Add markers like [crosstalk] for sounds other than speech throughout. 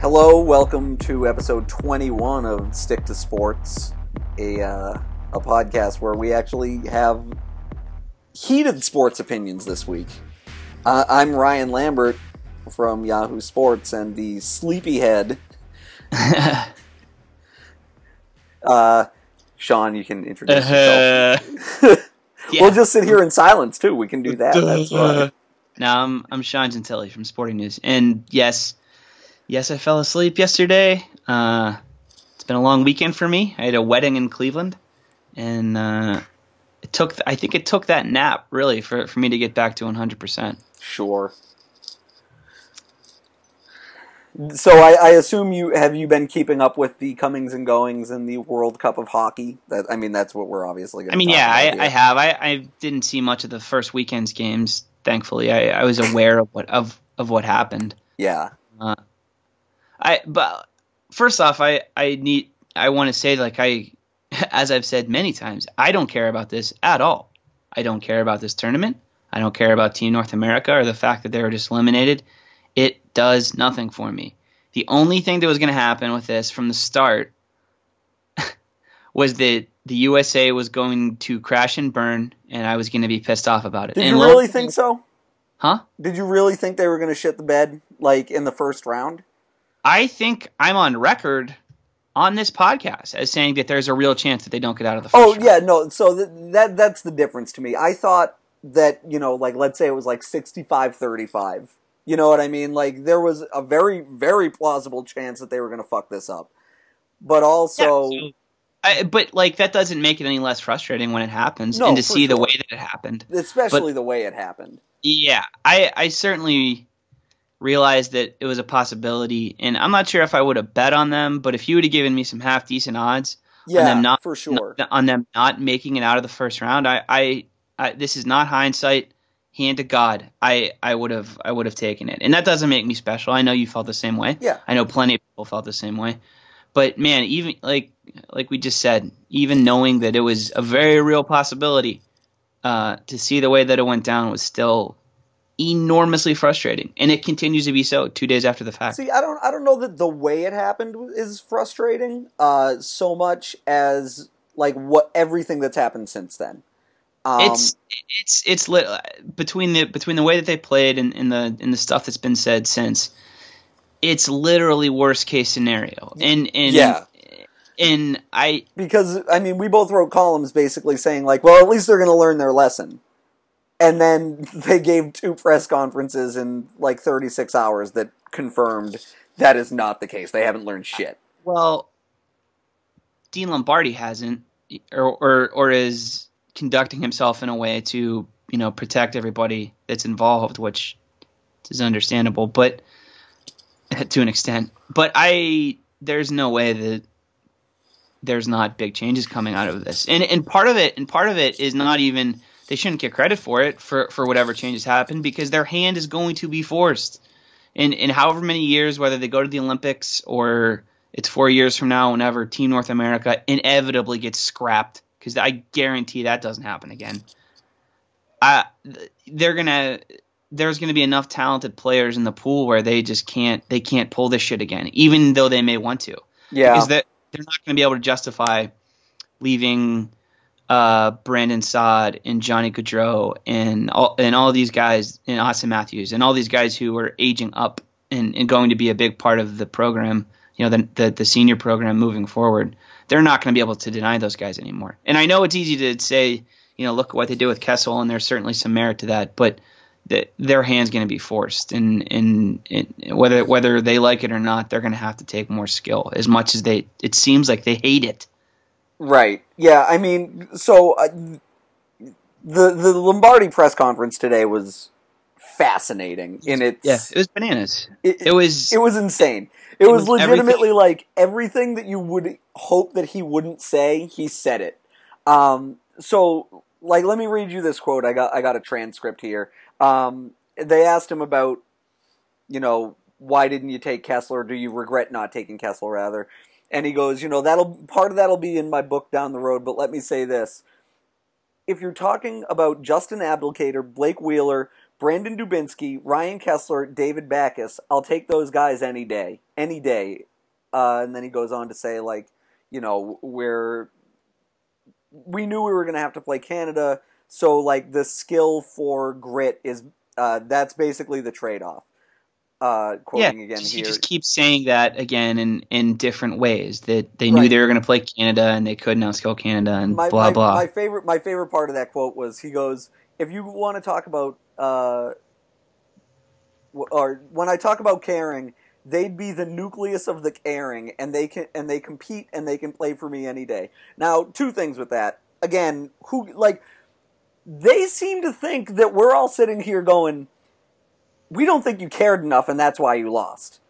Hello, welcome to episode 21 of Stick to Sports, a uh, a podcast where we actually have heated sports opinions this week. Uh, I'm Ryan Lambert from Yahoo Sports and the sleepyhead. [laughs] uh, Sean, you can introduce yourself. Uh, [laughs] yeah. We'll just sit here in silence too. We can do that. That's [laughs] fine. No, I'm I'm Sean Gentille from Sporting News, and yes, yes, I fell asleep yesterday. Uh, it's been a long weekend for me. I had a wedding in Cleveland, and uh, it took I think it took that nap really for for me to get back to 100. percent Sure. So I, I assume you have you been keeping up with the comings and goings in the World Cup of hockey. That I mean, that's what we're obviously. going to I mean, yeah, I, I have. I, I didn't see much of the first weekend's games. Thankfully, I, I was aware of what of of what happened. Yeah. Uh, I but first off, I I need I want to say like I, [laughs] as I've said many times, I don't care about this at all. I don't care about this tournament. I don't care about Team North America or the fact that they were just eliminated. It does nothing for me. The only thing that was going to happen with this from the start [laughs] was that the USA was going to crash and burn, and I was going to be pissed off about it. Did and you really think so? Huh? Did you really think they were going to shit the bed like in the first round? I think I'm on record on this podcast as saying that there's a real chance that they don't get out of the first Oh round. yeah, no. So th- that that's the difference to me. I thought that you know, like let's say it was like 65-35. You know what I mean? Like there was a very very plausible chance that they were going to fuck this up. But Yeah, also, so- I, but like that doesn't make it any less frustrating when it happens, No, and to see the way that it happened. especially the way it happened. Yeah, I I certainly realized that it was a possibility, and I'm not sure if I would have bet on them, but if you would have given me some half decent odds Yeah, them not- for sure. on them not making it out of the first round, I, I, I this is not hindsight. Hand to God, I, I would have I would have taken it, and that doesn't make me special. I know you felt the same way. Yeah. I know plenty of people felt the same way. But man, even like like we just said, even knowing that it was a very real possibility, uh, to see the way that it went down was still enormously frustrating, and it continues to be so two days after the fact. See, I don't, I don't know that the way it happened is frustrating, uh, so much as like what everything that's happened since then. Um, it's it's it's lit between the between the way that they played and, and the and the stuff that's been said since. It's literally worst case scenario, and and Yeah. and I because I mean, we both wrote columns basically saying like, well, at least they're going to learn their lesson. And then [laughs] they gave two press conferences in like 36 hours that confirmed that is not the case. They haven't learned shit. well, Dean Lombardi hasn't, or or or is conducting himself in a way to you know protect everybody that's involved, which is understandable, but [laughs] to an extent. But I there's no way that there's not big changes coming out of this, and and part of it and part of it is not even they shouldn't get credit for it for for whatever changes happen because their hand is going to be forced in in however many years, whether they go to the Olympics or it's four years from now, whenever Team North America inevitably gets scrapped, because I guarantee that doesn't happen again. Uh, they're gonna there's gonna be enough talented players in the pool where they just can't they can't pull this shit again, even though they may want to, Yeah. because that they're not gonna be able to justify leaving uh, Brandon Saad and Johnny Gaudreau and all and all these guys and Auston Matthews and all these guys who are aging up and, and going to be a big part of the program, you know, the the, the senior program moving forward. They're not going to be able to deny those guys anymore. And I know it's easy to say, you know, look at what they did with Kessel, and there's certainly some merit to that, but the, their hand's going to be forced, and, and and whether whether they like it or not, they're going to have to take more skill. As much as they, it seems like they hate it. Right. Yeah. I mean, so uh, the the Lombardi press conference today was fascinating in its. Yeah, it was bananas. It, It was It was insane. It, was, was legitimately like everything that you would hope that he wouldn't say, he said it. Um, so, like, let me read you this quote. I got I got a transcript here. Um, they asked him about, you know, why didn't you take Kessler? Do you regret not taking Kessler rather? And he goes, you know, that'll part of that'll be in my book down the road. But let me say this: if you're talking about Justin Abdelkader, Blake Wheeler, Brandon Dubinsky, Ryan Kesler, David Backes. I'll take those guys any day, any day. Uh, and then he goes on to say, like, you know, we're we knew we were going to have to play Canada, so like the skill for grit is uh, that's basically the trade off. Uh, quoting yeah, again just, here. Just keep saying that again in, in different ways that they Right. knew they were going to play Canada and they couldn't outskill Canada and my, blah my, blah. My favorite, my favorite part of that quote was he goes, "If you want to talk about, uh, or when I talk about caring, they'd be the nucleus of the caring, and they can and they compete and they can play for me any day." Now, two things with that. Again, who like they seem to think that we're all sitting here going, "We don't think you cared enough, and that's why you lost."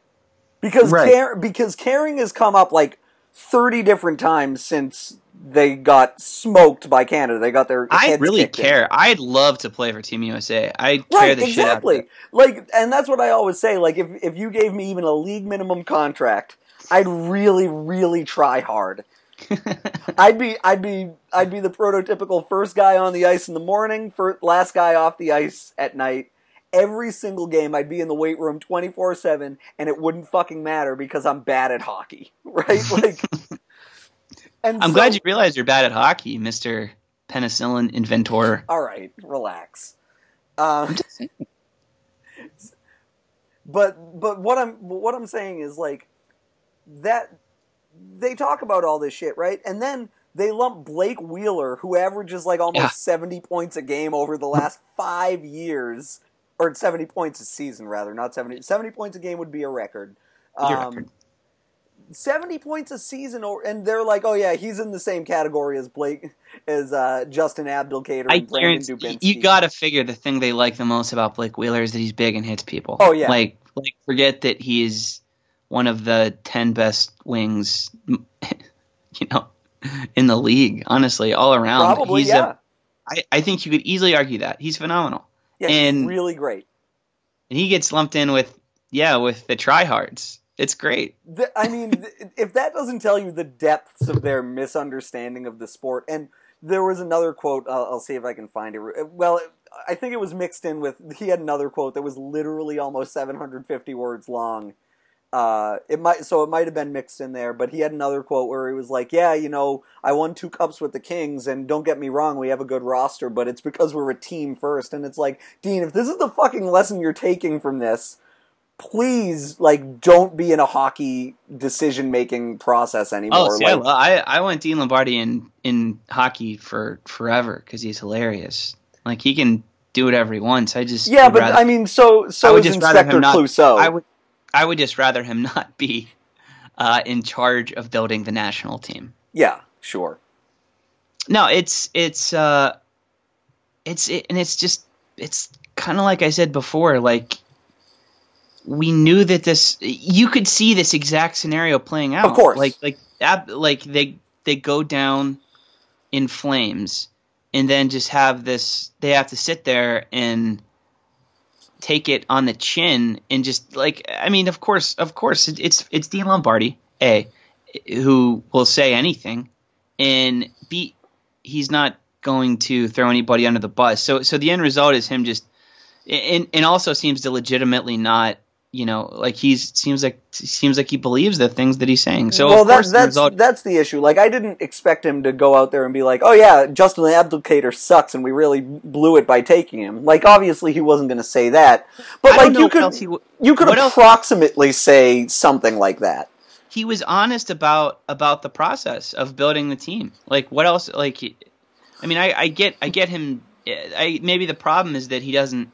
Because Right. care, because caring has come up like thirty different times since they got smoked by Canada. They got their I really kicked in. care. I'd love to play for Team USA. I care Right, the shit out of exactly. it. Like, and that's what I always say. Like, if if you gave me even a league minimum contract, I'd really, really try hard. [laughs] I'd be, I'd be, I'd be the prototypical first guy on the ice in the morning, first, last guy off the ice at night. Every single game, I'd be in the weight room twenty four seven, and it wouldn't fucking matter because I'm bad at hockey, [laughs] right? Like, [laughs] and I'm so- glad you realize you're bad at hockey, Mister Penicillin inventor. All right, relax. Um, I'm just saying. [laughs] but but what I'm what I'm saying is like that they talk about all this shit, right? And then they lump Blake Wheeler, who averages like almost Yeah. 70 points a game over the last 5 years or 70 points a season rather, not 70 70 points a game would be a record. Um, record. 70 points a season or and they're like, "Oh yeah, he's in the same category as Blake as uh, Justin Abdelkader I Brandon guarantee Dubinsky." you got to figure the thing they like the most about Blake Wheeler is that he's big and hits people. Oh, yeah. like like forget that he's one of the ten best wings, [laughs] you know, in the league. Honestly, all around. Probably, he's yeah. A, I, I think you could easily argue that he's phenomenal, yeah, and- really great. and he gets lumped in with yeah with the tryhards. It's great. The, I mean, th- if that doesn't tell you the depths of their misunderstanding of the sport, and there was another quote. I'll, I'll see if I can find it. Uh, well, I think it was mixed in with. He had another quote that was literally almost 750 words long. Uh, it might so it might have been mixed in there, but he had another quote where he was like, "Yeah, you know, I won two cups with the Kings, and don't get me wrong, we have a good roster, but it's because we're a team first. And it's like, Dean, if this is the fucking lesson you're taking from this, please like don't be in a hockey decision making process anymore. Oh, see, I, like, I I want Dean Lombardi in in hockey for forever because he's hilarious. Like he can do whatever he wants. I just yeah, but rather- I mean, so I so would is Inspector not. Clouseau. I would I would just rather him [laughs] not be uh, in charge of building the national team. yeah, sure. No, it's it's uh, it's it, and it's just it's kind of like I said before. Like we knew that this, you could see this exact scenario playing out. Of course. like like ab, like they they go down in flames, and then just have this. They have to sit there and take it on the chin and just like I mean, of course, of course, it, it's it's Dean Lombardi, a who will say anything, and b he's not going to throw anybody under the bus. So so the end result is him just and and also seems to legitimately not you know like he's seems like seems like he believes the things that he's saying. So well, of that, the that's result that's the issue. Like, I didn't expect him to go out there and be like, "Oh yeah, Justin Abdelkader sucks, and we really blew it by taking him." Like, obviously, he wasn't going to say that, but I like you could w- you could what else- approximately say something like that. he was honest about about the process of building the team. Like what else? Like, I mean, I, I get I get him. I maybe the problem is that he doesn't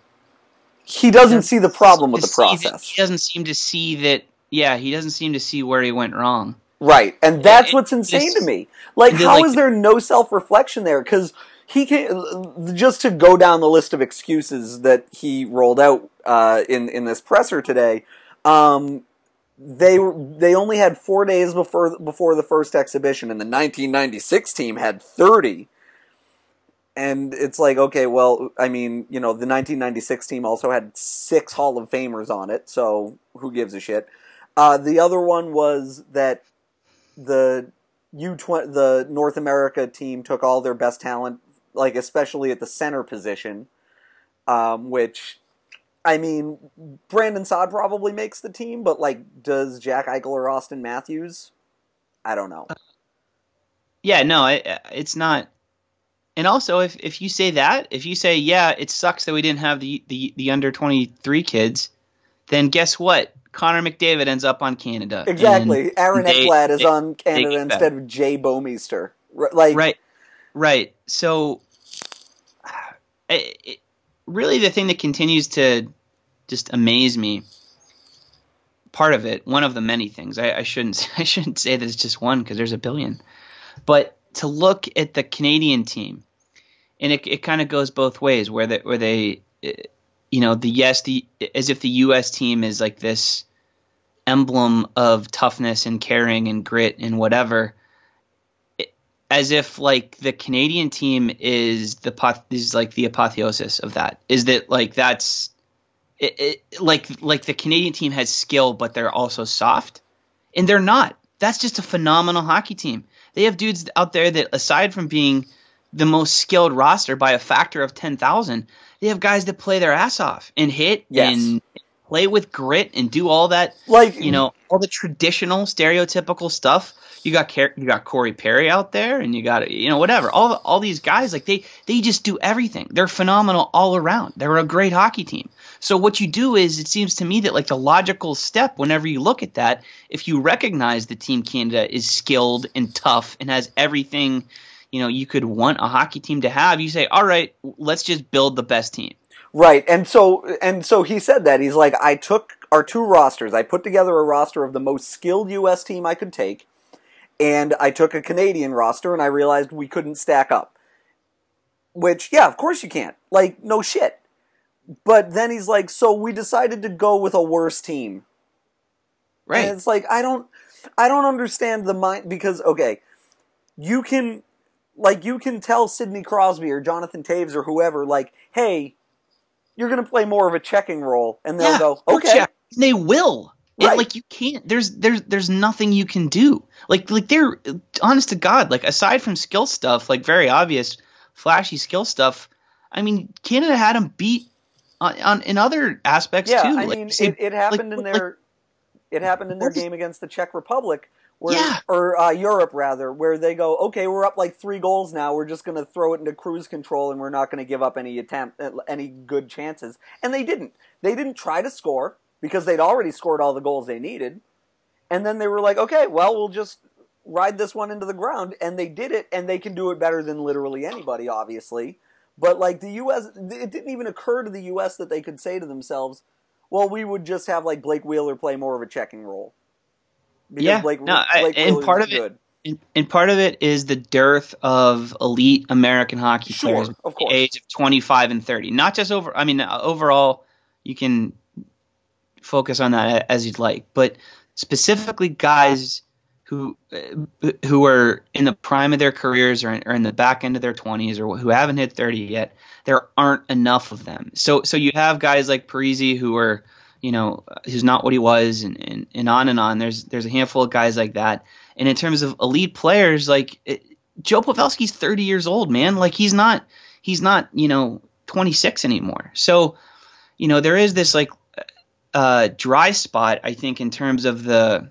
He doesn't see the problem with the process. He doesn't seem to see that. Yeah, he doesn't seem to see where he went wrong. Right, and that's it- what's insane this- to me. Like, how like- is there no self reflection there? Because he can just to go down the list of excuses that he rolled out uh, in in this presser today. Um, they they only had four days before before the first exhibition, and the 1996 team had 30. And it's like, okay, well, I mean, you know, the 1996 team also had six Hall of Famers on it, so who gives a shit? Uh, the other one was that the U the North America team took all their best talent, like especially at the center position, um, which I mean, Brandon Saad probably makes the team, but like, does Jack Eichel or Auston Matthews? I don't know. Yeah, no, it, it's not. And also, if if you say that, if you say, yeah, it sucks that we didn't have the the, the under twenty three kids, then guess what? Connor McDavid ends up on Canada. Exactly. Aaron they, Ekblad is they, on Canada instead of Jay Bouwmeester. Like, right, right. So, it, it, really, the thing that continues to just amaze me, part of it, one of the many things. I, I shouldn't [laughs] I shouldn't say that it's just one because there's a billion, but to look at the Canadian team, and it it kind of goes both ways, where they where they eh, you know the yes the as if the U.S. team is like this emblem of toughness and caring and grit and whatever eh, as if like the Canadian team is the is like the apotheosis of that is that like that's it, it, like like the Canadian team has skill but they're also soft. And they're not. That's just a phenomenal hockey team they have dudes out there that aside from being the most skilled roster by a factor of 10,000 they have guys that play their ass off and hit yes. and play with grit and do all that like you know all the traditional stereotypical stuff. You got you got Corey Perry out there and you got you know whatever. All all these guys like they they just do everything. They're phenomenal all around. They're a great hockey team. So what you do is it seems to me that like the logical step whenever you look at that if you recognize the team Canada is skilled and tough and has everything you know you could want a hockey team to have you say all right let's just build the best team Right. And so and so he said that. He's like I took our two rosters. I put together a roster of the most skilled US team I could take and I took a Canadian roster and I realized we couldn't stack up. Which yeah, of course you can't. Like no shit. But then he's like so we decided to go with a worse team. Right. And it's like I don't I don't understand the mind because okay, you can like you can tell Sidney Crosby or Jonathan Toews or whoever like, "Hey, you're going to play more of a checking role, and they'll yeah, go, okay. They will. Right. It, like you can't. There's there's there's nothing you can do. Like like they're honest to God. Like aside from skill stuff, like very obvious, flashy skill stuff. I mean, Canada had them beat on, on in other aspects yeah, too. I like, mean, it, it happened like, in their like, it happened in their game against the Czech Republic where, yeah. or uh, Europe rather, where they go, okay, we're up like three goals now. We're just going to throw it into cruise control, and we're not going to give up any attempt, uh, any good chances. And they didn't. They didn't try to score because they'd already scored all the goals they needed. And then they were like, okay, well, we'll just ride this one into the ground, and they did it, and they can do it better than literally anybody, obviously. But like the U.S., it didn't even occur to the U.S. that they could say to themselves, well, we would just have like Blake Wheeler play more of a checking role yeah, Blake, no, Blake and part of good. it, and, part of it is the dearth of elite American hockey sure, players, of course. age of twenty five and thirty. Not just over. I mean, uh, overall, you can focus on that as you'd like, but specifically guys who uh, who are in the prime of their careers or in, or in the back end of their 20s or who haven't hit 30 yet there aren't enough of them so so you have guys like Parise who are you know, who's not what he was, and, and, and on and on. There's there's a handful of guys like that. And in terms of elite players, like it, Joe Pavelski's 30 years old, man. Like he's not he's not you know 26 anymore. So you know there is this like uh, dry spot, I think, in terms of the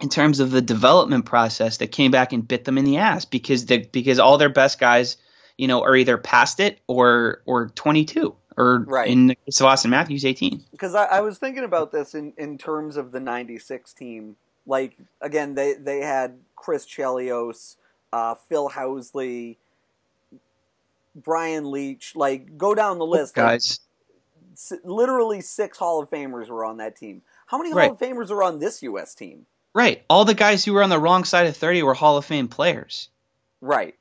in terms of the development process that came back and bit them in the ass because the because all their best guys, you know, are either past it or or 22 or right. in the case of Auston Matthews, 18. Because I, I, was thinking about this in, in terms of the 96 team. Like, again, they, they had Chris Chelios, uh, Phil Housley, Brian Leetch. Like, go down the list. Guys. Like, literally six Hall of Famers were on that team. How many right. Hall of Famers are on this U.S. team? Right. All the guys who were on the wrong side of 30 were Hall of Fame players. Right.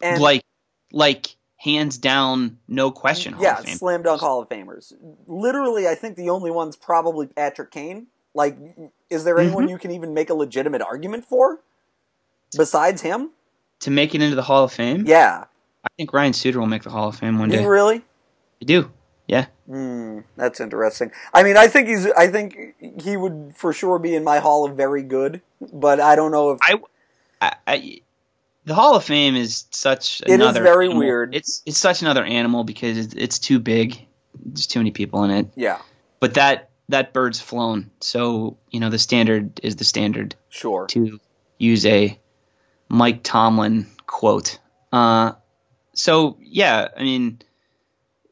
And like, like hands down, no question. Hall yeah, slam dunk Hall of Famers. Literally, I think the only one's probably Patrick Kane. Like, is there anyone mm-hmm. you can even make a legitimate argument for besides him to make it into the Hall of Fame? Yeah, I think Ryan Suter will make the Hall of Fame one day. You really? I do. Yeah. Mm, that's interesting. I mean, I think he's. I think he would for sure be in my Hall of Very Good, but I don't know if I. I, I the Hall of Fame is such it another. It is very animal. weird. It's it's such another animal because it's, it's too big. there's too many people in it. Yeah, But that that bird's flown, so you know the standard is the standard. sure. To use a Mike Tomlin quote. Uh, so yeah, I mean,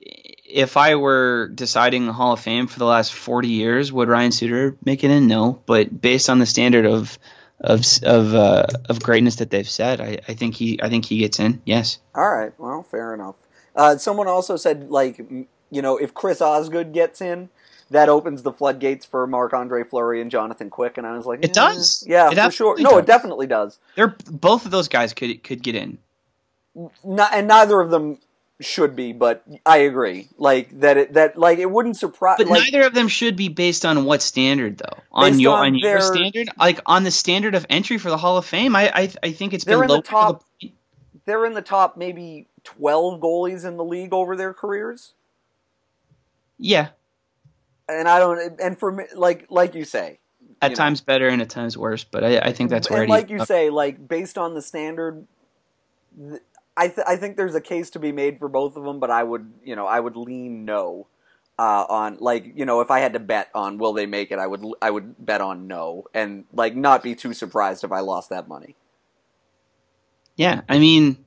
if I were deciding the Hall of Fame for the last 40 years, would Ryan Suter make it in? No, but based on the standard of of of uh, of greatness that they've said. I, I think he I think he gets in. Yes. All right. Well, fair enough. Uh, someone also said, like, you know, if Chris Osgood gets in, that opens the floodgates for Marc Andre Fleury and Jonathan Quick. And I was like, It eh, does. Yeah, It for sure. No, does. it definitely does. They're both of those guys could could get in. Not, and neither of them should be, but I agree. Like that. It, that like it wouldn't surprise. But like, neither of them should be based on what standard though? On your on on your their- standard, like on the standard of entry for the Hall of Fame. I I, I think it's been the top- the they're in the top maybe twelve goalies in the league over their careers. Yeah, And I don't. And for me, like like you say, at you know. times better and at times worse. But I, I think that's where and like you say, like based on the standard, I th- I think there's a case to be made for both of them, but I would you know I would lean no uh, on like you know if I had to bet on will they make it, I would I would bet on no, and like not be too surprised if I lost that money. Yeah, I mean,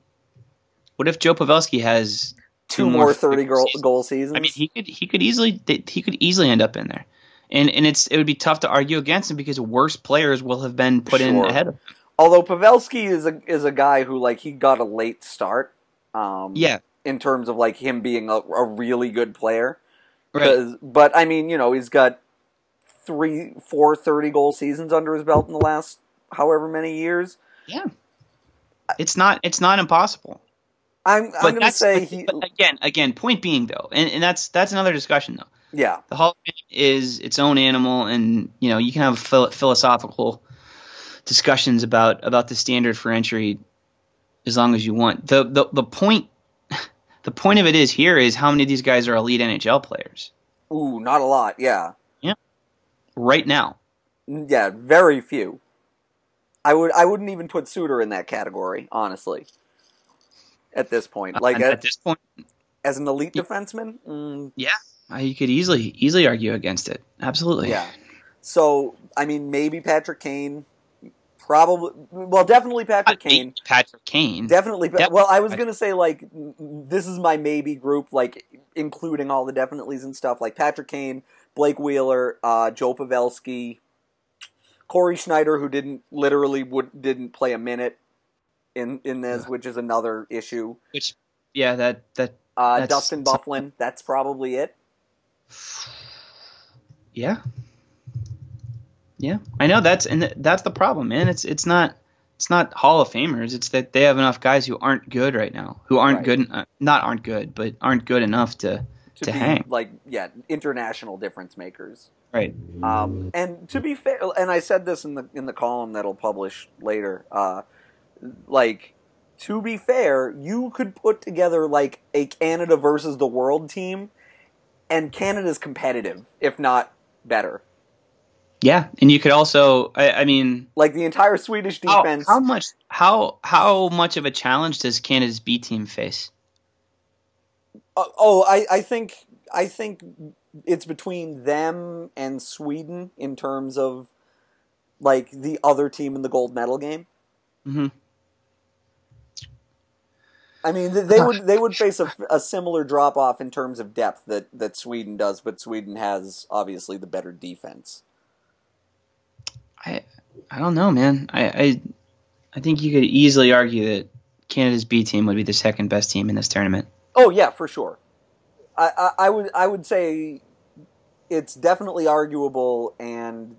what if Joe Pavelski has Two, more thirty goal, seasons? goal seasons. I mean, he could he could easily he could easily end up in there, and and it's it would be tough to argue against him because worse players will have been put in ahead of him. Although Pavelski is a is a guy who like he got a late start. Um, Yeah, in terms of like him being a, a really good player. right. But I mean, you know, he's got three, four 30 goal seasons under his belt in the last however many years. Yeah, it's not it's not impossible. I'm, I'm But to say he, but again again. Point being though, and, and that's that's another discussion though. yeah, The Hall of Fame is its own animal, and you know you can have phil- philosophical discussions about about the standard for entry as long as you want. the the The point [laughs] the point of it is here is how many of these guys are elite NHL players ooh, not a lot. Yeah, Yeah. right now. yeah, very few. I would, I wouldn't even put Suter in that category, honestly. At this point, like And a- at this point, as an elite defenseman, mm, yeah, uh, you could easily easily argue against it. Absolutely. yeah. So I mean, maybe Patrick Kane, probably, well, definitely Patrick Kane. Patrick Kane. Definitely. Def- well, I was gonna say like this is my maybe group, like including all the definitelys and stuff, like Patrick Kane, Blake Wheeler, uh, Joe Pavelski, Cory Schneider, who didn't literally would didn't play a minute in in this, which is another issue. Which, yeah, that that Uh, Dustin Byfuglien, that's probably it. Yeah. Yeah, I know that's and that's the problem, man. It's it's not it's not Hall of Famers. It's that they have enough guys who aren't good right now, who aren't Right. good, uh, not aren't good, but aren't good enough to To, To be hang. like yeah, international difference makers. right. Um, and to be fair, and I said this in the in the column that'll publish later. Uh, like to be fair, you could put together like a Canada versus the world team, and Canada's competitive, if not better. Yeah, and you could also, I, I mean, Like the entire Swedish defense. how much how how much of a challenge does Canada's B team face? Uh, oh, I, I think I think it's between them and Sweden in terms of like the other team in the gold medal game. hmm I mean, they would [sighs] they would face a, a similar drop off in terms of depth that, that Sweden does, but Sweden has obviously the better defense. I I don't know, man. I, I I think you could easily argue that Canada's B team would be the second best team in this tournament. Oh yeah, for sure. I, I, I would I would say it's definitely arguable, and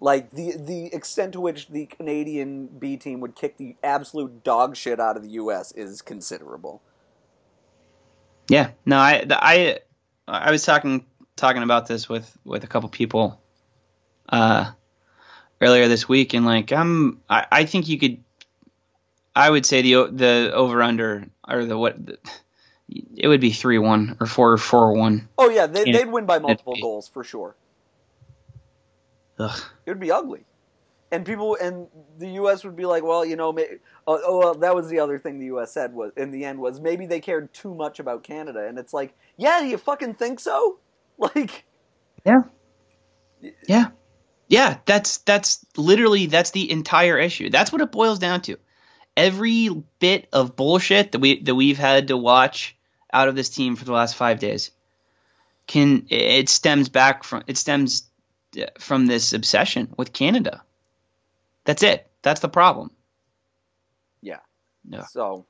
like the the extent to which the Canadian B team would kick the absolute dog shit out of the U.S. is considerable. Yeah, no, I the, I I was talking talking about this with with a couple people uh earlier this week, and like I'm I, I think you could I would say the the over under or the what the, it would be three one or four four one. Oh yeah, they, they'd win by multiple be- goals for sure. Ugh. It would be ugly. and people and the U.S. would be like, well, you know, may, oh, oh, well, that was the other thing the U.S. said was in the end was maybe they cared too much about Canada, and it's like, yeah, you fucking think so? [laughs] Like, yeah, yeah, yeah. That's that's literally that's the entire issue. That's what it boils down to. Every bit of bullshit that we that we've had to watch out of this team for the last five days can it stems back from it stems uh, from this obsession with Canada. That's it. That's the problem. Yeah. Yeah. So,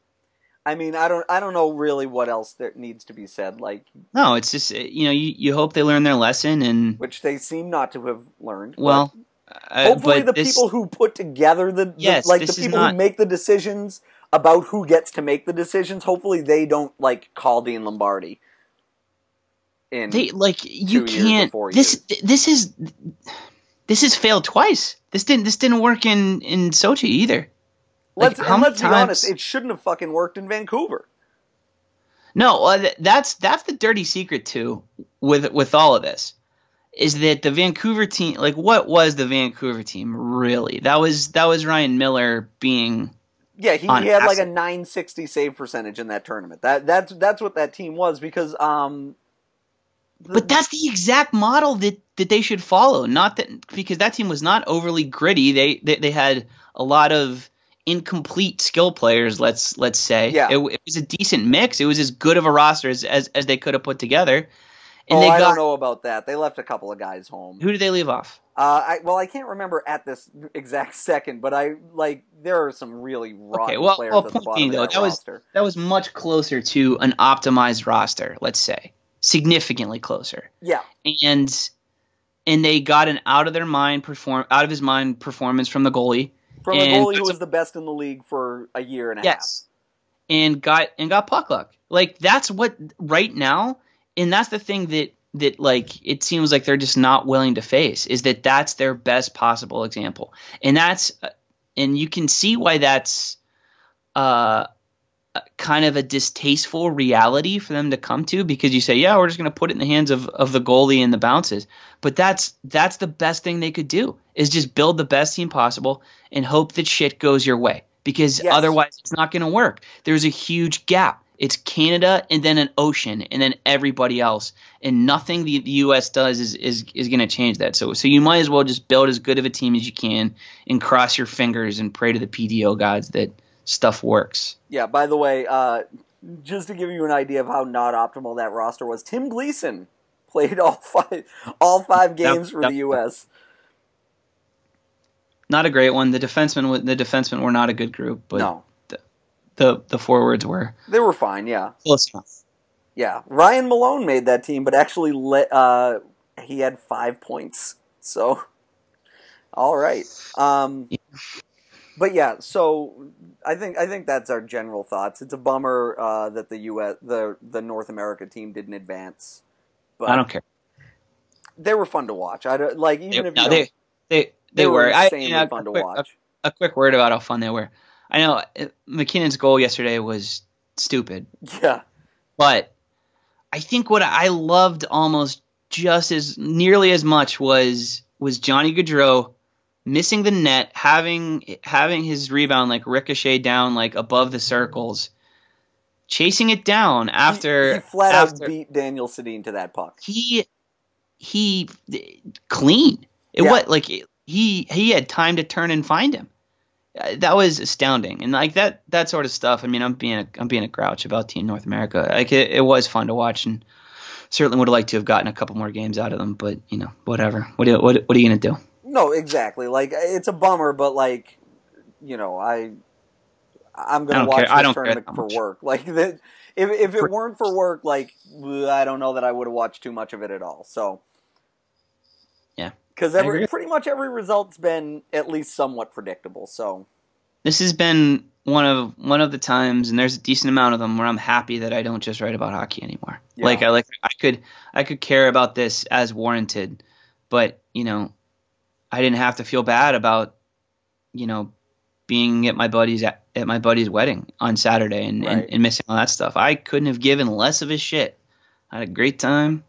I mean, I don't, I don't know really what else that needs to be said. Like, No, it's just you know you, you hope they learn their lesson and which they seem not to have learned. well, uh, hopefully the this- people who put together the, the- Yes, like the people not- who make the decisions about who gets to make the decisions. Hopefully, they don't like call Dean Lombardi. In they like you can't this this is this has failed twice. This didn't this didn't work in in Sochi either. Let's like, and let's be honest, it shouldn't have fucking worked in Vancouver. No, uh, that's that's the dirty secret too with with all of this is that the Vancouver team like what was the Vancouver team really? That was that was Ryan Miller being Yeah, he, On he had like a 960 save percentage in that tournament. That that's that's what that team was because um But that's the exact model that, that they should follow. Not that because that team was not overly gritty. They they, they had a lot of incomplete skill players. Let's let's say. Yeah. It, it was a decent mix. It was as good of a roster as as, as they could have put together. And oh, they I got don't know about that. They left a couple of guys home. who did they leave off? Uh, I well, I can't remember at this exact [laughs] second, but I like there are some really rotten well- players well, at the point bottom being, though, that, that was- That was much closer to an optimized roster. Let's say significantly closer. Yeah, And and they got an out of their mind perform out of his mind performance from the goalie. From a goalie who was the best in the league for a year and a Yes. And got and got puck luck. Like that's what right now, and that's the thing that that like it seems like they're just not willing to face is that that's their best possible example, and that's uh, and you can see why that's uh, kind of a distasteful reality for them to come to because you say yeah we're just going to put it in the hands of, of the goalie and the bounces. But that's that's the best thing they could do is just build the best team possible and hope that shit goes your way because Yes. otherwise it's not going to work. There's a huge gap. It's canada and then an ocean and then everybody else. And nothing the, the us does is is, is going to change that. So so you might as well just build as good of a team as you can and cross your fingers and pray to the pdo gods that stuff works Yeah. By the way, uh, just to give you an idea of how not optimal that roster was, Tim Gleason played all five all five games for that- the U.S. not a great one. The defensemen, the defensemen were not a good group, but no, the the forwards were they were fine. Yeah, close enough. yeah. Ryan Malone made that team, but actually, let, uh, he had five points. So, all right. Um, but yeah, so I think I think that's our general thoughts. It's a bummer uh, that the U.S. the the North America team didn't advance, but I don't care. they were fun to watch. I don't, like even They, if you no, they, they they they were. I, insanely yeah, fun a to quick, watch. A, a quick word about how fun they were. I know uh, MacKinnon's goal yesterday was stupid, Yeah, but I think what I loved almost just as nearly as much was was Johnny Gaudreau missing the net, having having his rebound like ricochet down like above the circles, chasing it down after he, he flat after, out beat Daniel Sedin to that puck. he he clean. It Yeah. was like he he had time to turn and find him. That was astounding, and like that that sort of stuff. I mean, I'm being a, I'm being a grouch about Team North America. Like it, it was fun to watch, and certainly would have liked to have gotten a couple more games out of them. But you know, whatever. What are, you- what, what are you gonna do? No, exactly. Like it's a bummer, but like you know, I I'm gonna don't watch care- I this tournament for work. [laughs] Like that, if if it weren't for work, like I don't know that I would have watched too much of it at all. So Yeah. because every pretty much every result's been at least somewhat predictable. So This has been one of one of the times, and there's a decent amount of them where I'm happy that I don't just write about hockey anymore. Yeah. Like I like I could I could care about this as warranted, but you know, I didn't have to feel bad about you know being at my buddy's at, at my buddy's wedding on Saturday and, Right. and, and missing all that stuff. I couldn't have given less of a shit. I had a great time.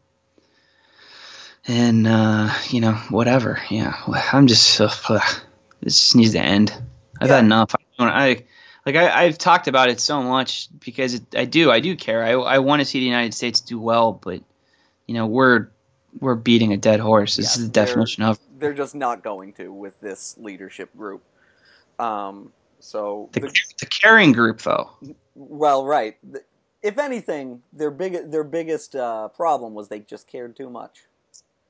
And uh, you know, whatever. Yeah, I'm just uh, this just needs to end. I've Yeah. had enough. I, don't- I like I, I've talked about it so much because it, I do I do care. I I want to see the United States do well, but you know we're we're beating a dead horse. This Yes, is the definition of They're just not going to with this leadership group. Um, so the, the- the caring group, though. Well, right. If anything, their big their biggest uh, problem was they just cared too much.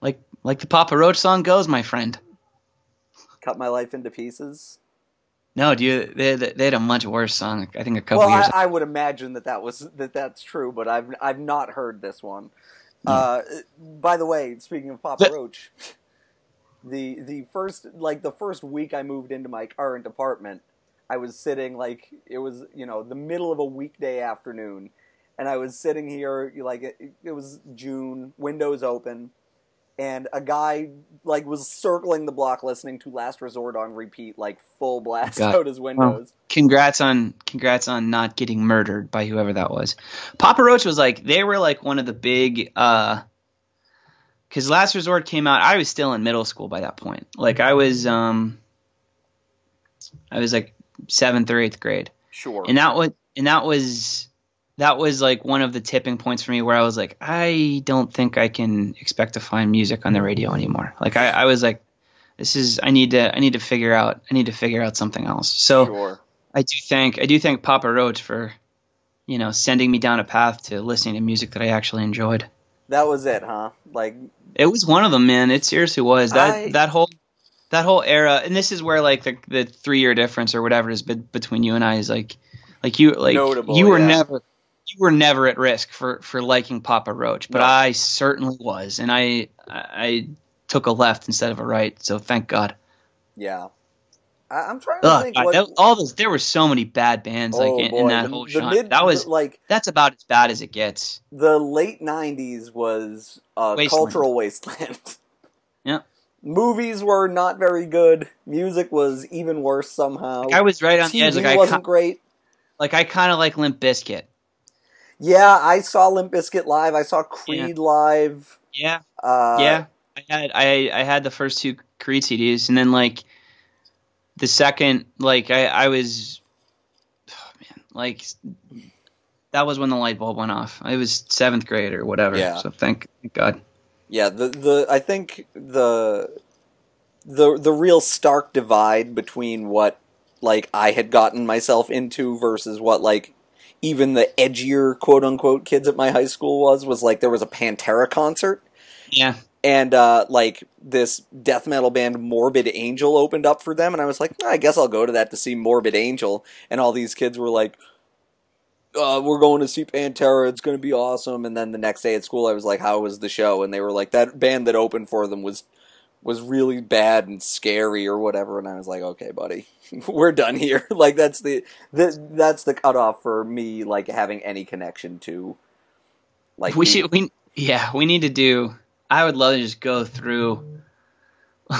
Like like the Papa Roach song goes, my friend. Cut my life into pieces. No, dude, they they had a much worse song. I think a couple Well, years. I, I would imagine that that was that that's true, but I've I've not heard this one. Uh, by the way, speaking of Papa The- Roach, the the first like the first week I moved into my current apartment, I was sitting like it was you know the middle of a weekday afternoon, and I was sitting here like it, it was June, windows open, and a guy like was circling the block listening to Last Resort on repeat, like full blast God. [laughs] out his windows. congrats on congrats on not getting murdered by whoever that was. Papa Roach was like they were like one of the big uh cuz Last Resort came out I was still in middle school by that point. Like I was um I was like 7th or 8th grade. Sure. And that was and that was that was like one of the tipping points for me where I was like I don't think I can expect to find music on the radio anymore. Like I I was like this is I need to I need to figure out I need to figure out something else. So sure. I do thank I do thank Papa Roach for, you know, sending me down a path to listening to music that I actually enjoyed. That was it, huh? Like It was one of them, man. It seriously was that I- that whole that whole era, and this is where like the the three year difference or whatever is be- between you and I is like, like you like Notable, you were yeah. never you were never at risk for for liking Papa Roach, but No. I certainly was, and I I took a left instead of a right, so thank God. Yeah. I, I'm trying to Ugh, think God, what. that- all those there were so many bad bands like oh, in, in that the- whole the genre. mid- that was the- like that's about as bad as it gets. the late '90s was a Wasteland. cultural wasteland. [laughs] Yeah. Movies were not very good. Music was even worse somehow. Like I was right on TV the edge. Like I, wasn't great. like I kind of like Limp Bizkit. Yeah, I saw Limp Bizkit live. I saw Creed live. Yeah, Uh, yeah. I had I I had the first two Creed CDs, and then like the second, like I I was, oh, man, like that was when the light bulb went off. I was seventh grade or whatever. Yeah. So thank, thank God. Yeah, the the I think the the the real stark divide between what like I had gotten myself into versus what like even the edgier quote unquote kids at my high school was was like there was a Pantera concert Yeah. And uh like this death metal band Morbid Angel opened up for them and I was like, "Ah, I guess I'll go to that to see Morbid Angel and all these kids were like uh, we're going to see Pantera. It's going to be awesome. And then the next day at school, I was like, "How was the show?" And they were like, "That band that opened for them was was really bad and scary or whatever." And I was like, "Okay, buddy, [laughs] we're done here." [laughs] like that's the, the that's the cutoff for me, like having any connection to. Like we the- should we yeah we need to do. I would love to just go through. [laughs]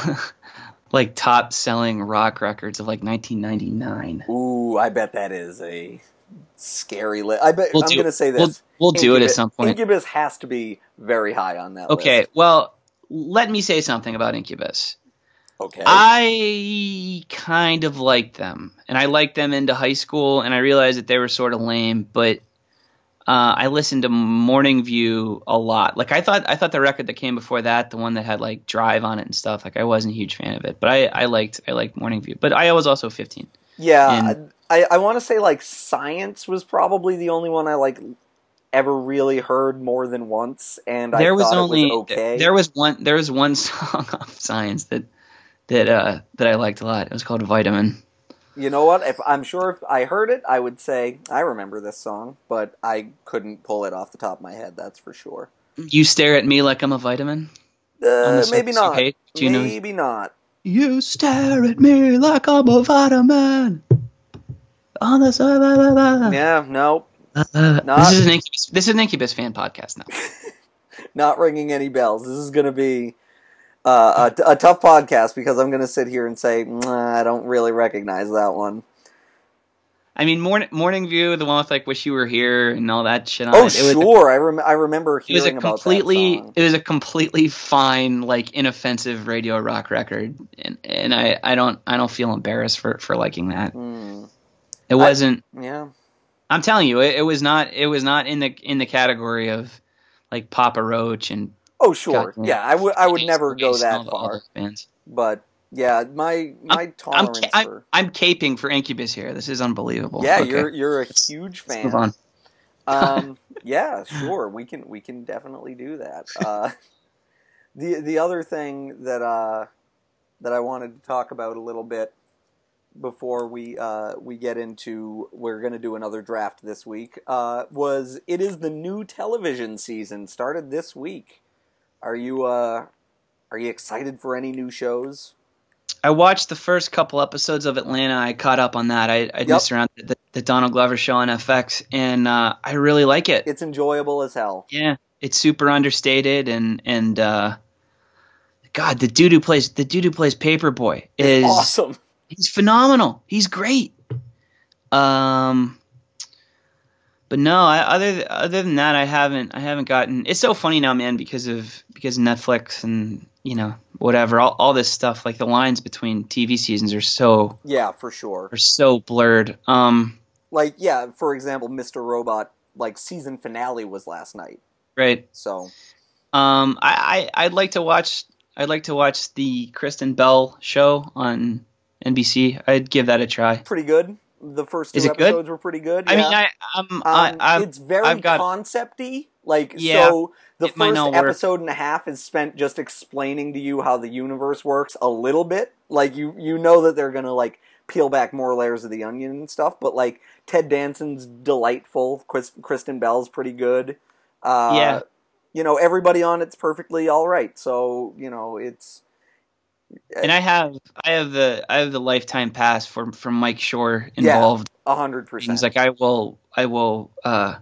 like top selling rock records of like 1999. Ooh, I bet that is a scary list. I bet We'll I'm going to say We'll, this. we'll do it at some point. Incubus has to be very high on that Okay, list. well, let me say something about Incubus. Okay. I kind of liked them, and I liked them into high school, and I realized that they were sort of lame, but uh, I listened to Morning View a lot. Like I thought, I thought the record that came before that, the one that had like Drive on it and stuff, like I wasn't a huge fan of it, but I, I liked, I liked Morning View. But I was also 15. Yeah, And- I I want to say like science was probably the only one I like ever really heard more than once, and I there was thought only was okay. there was one there was one [laughs] song off Science that that uh that I liked a lot. It was called Vitamin. You know what? If I'm sure if I heard it, I would say I remember this song, but I couldn't pull it off the top of my head. That's for sure. You stare at me like I'm a vitamin. Uh, maybe not. do you know- maybe not. You stare at me like I'm a vitamin. On the side. Yeah, no, Uh, this is an Incubus. This is an Incubus fan podcast now. [laughs] not ringing any bells. This is going to be uh, a, a tough podcast because I'm going to sit here and say I don't really recognize that one. I mean, morning Morning View, the one with like "Wish You Were Here" and all that shit on Oh it. it was, sure, I rem- I remember It was hearing a about completely, it was a completely fine, like inoffensive radio rock record, and and I, I don't, I don't feel embarrassed for for liking that. Hmm, It wasn't. yeah. I'm telling you, it, it was not. It was not in the in the category of like Papa Roach and. Oh sure, Goddamn. yeah. I would I would never go that all the- all far, but yeah, my my I'm, tolerance I'm, for I'm caping for Incubus here. This is unbelievable. yeah, Okay, you're you're a let's- huge let's fan. move on. [laughs] um, yeah, sure. We can we can definitely do that. Uh, [laughs] the the other thing that uh, that I wanted to talk about a little bit before we uh, we get into we're going to do another draft this week uh, was it is the new television season started this week. Are you uh, are you excited for any new shows? I watched the first couple episodes of Atlanta. I caught up on that. I, I messed around the, the Donald Glover show on FX, and uh, I really like it. It's enjoyable as hell. Yeah, it's super understated, and and uh, God, the dude who plays the dude who plays Paper Boi is Awesome. he's phenomenal. He's great. Um, but no, I, other other than that, I haven't I haven't gotten. It's so funny now, man, because of because of Netflix and you know whatever all, all this stuff. Like the lines between TV seasons are so Yeah, for sure. are so blurred. Um, Like yeah, for example, Mr. Robot like season finale was last night. right. So Um, I, I I'd like to watch. I'd like to watch the Kristen Bell show on NBC. I'd give that a try. pretty good. The first two episodes were pretty good. I yeah. mean, I, Um, I, it's very I've got- concepty. Like Yeah, so, the first work. episode and a half is spent just explaining to you how the universe works a little bit. Like you, you know that they're gonna like peel back more layers of the onion and stuff. But like Ted Danson's delightful. Chris, Kristen Bell's pretty good. Uh, Yeah. You know, everybody on it's perfectly all right. So you know, it's and I have, I have the, I have the lifetime pass for from Mike Schur involved. a hundred percent. like I will, I will uh,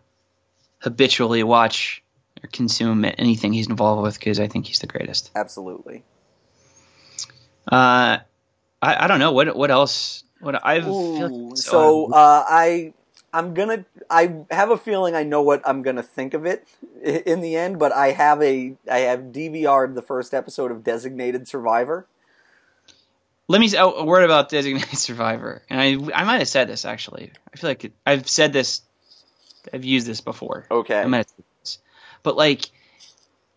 habitually watch or consume anything he's involved with because I think he's the greatest. Absolutely. Uh, I, I don't know what, what else. What I feel Ooh, like so uh, I I'm gonna I have a feeling I know what I'm gonna think of it in the end, but I have a I have DVR'd the first episode of Designated Survivor. Let me say oh, a word about Designated [laughs] Survivor, and I I might have said this actually. I feel like it, I've said this, I've used this before. Okay. I might have said this, but like,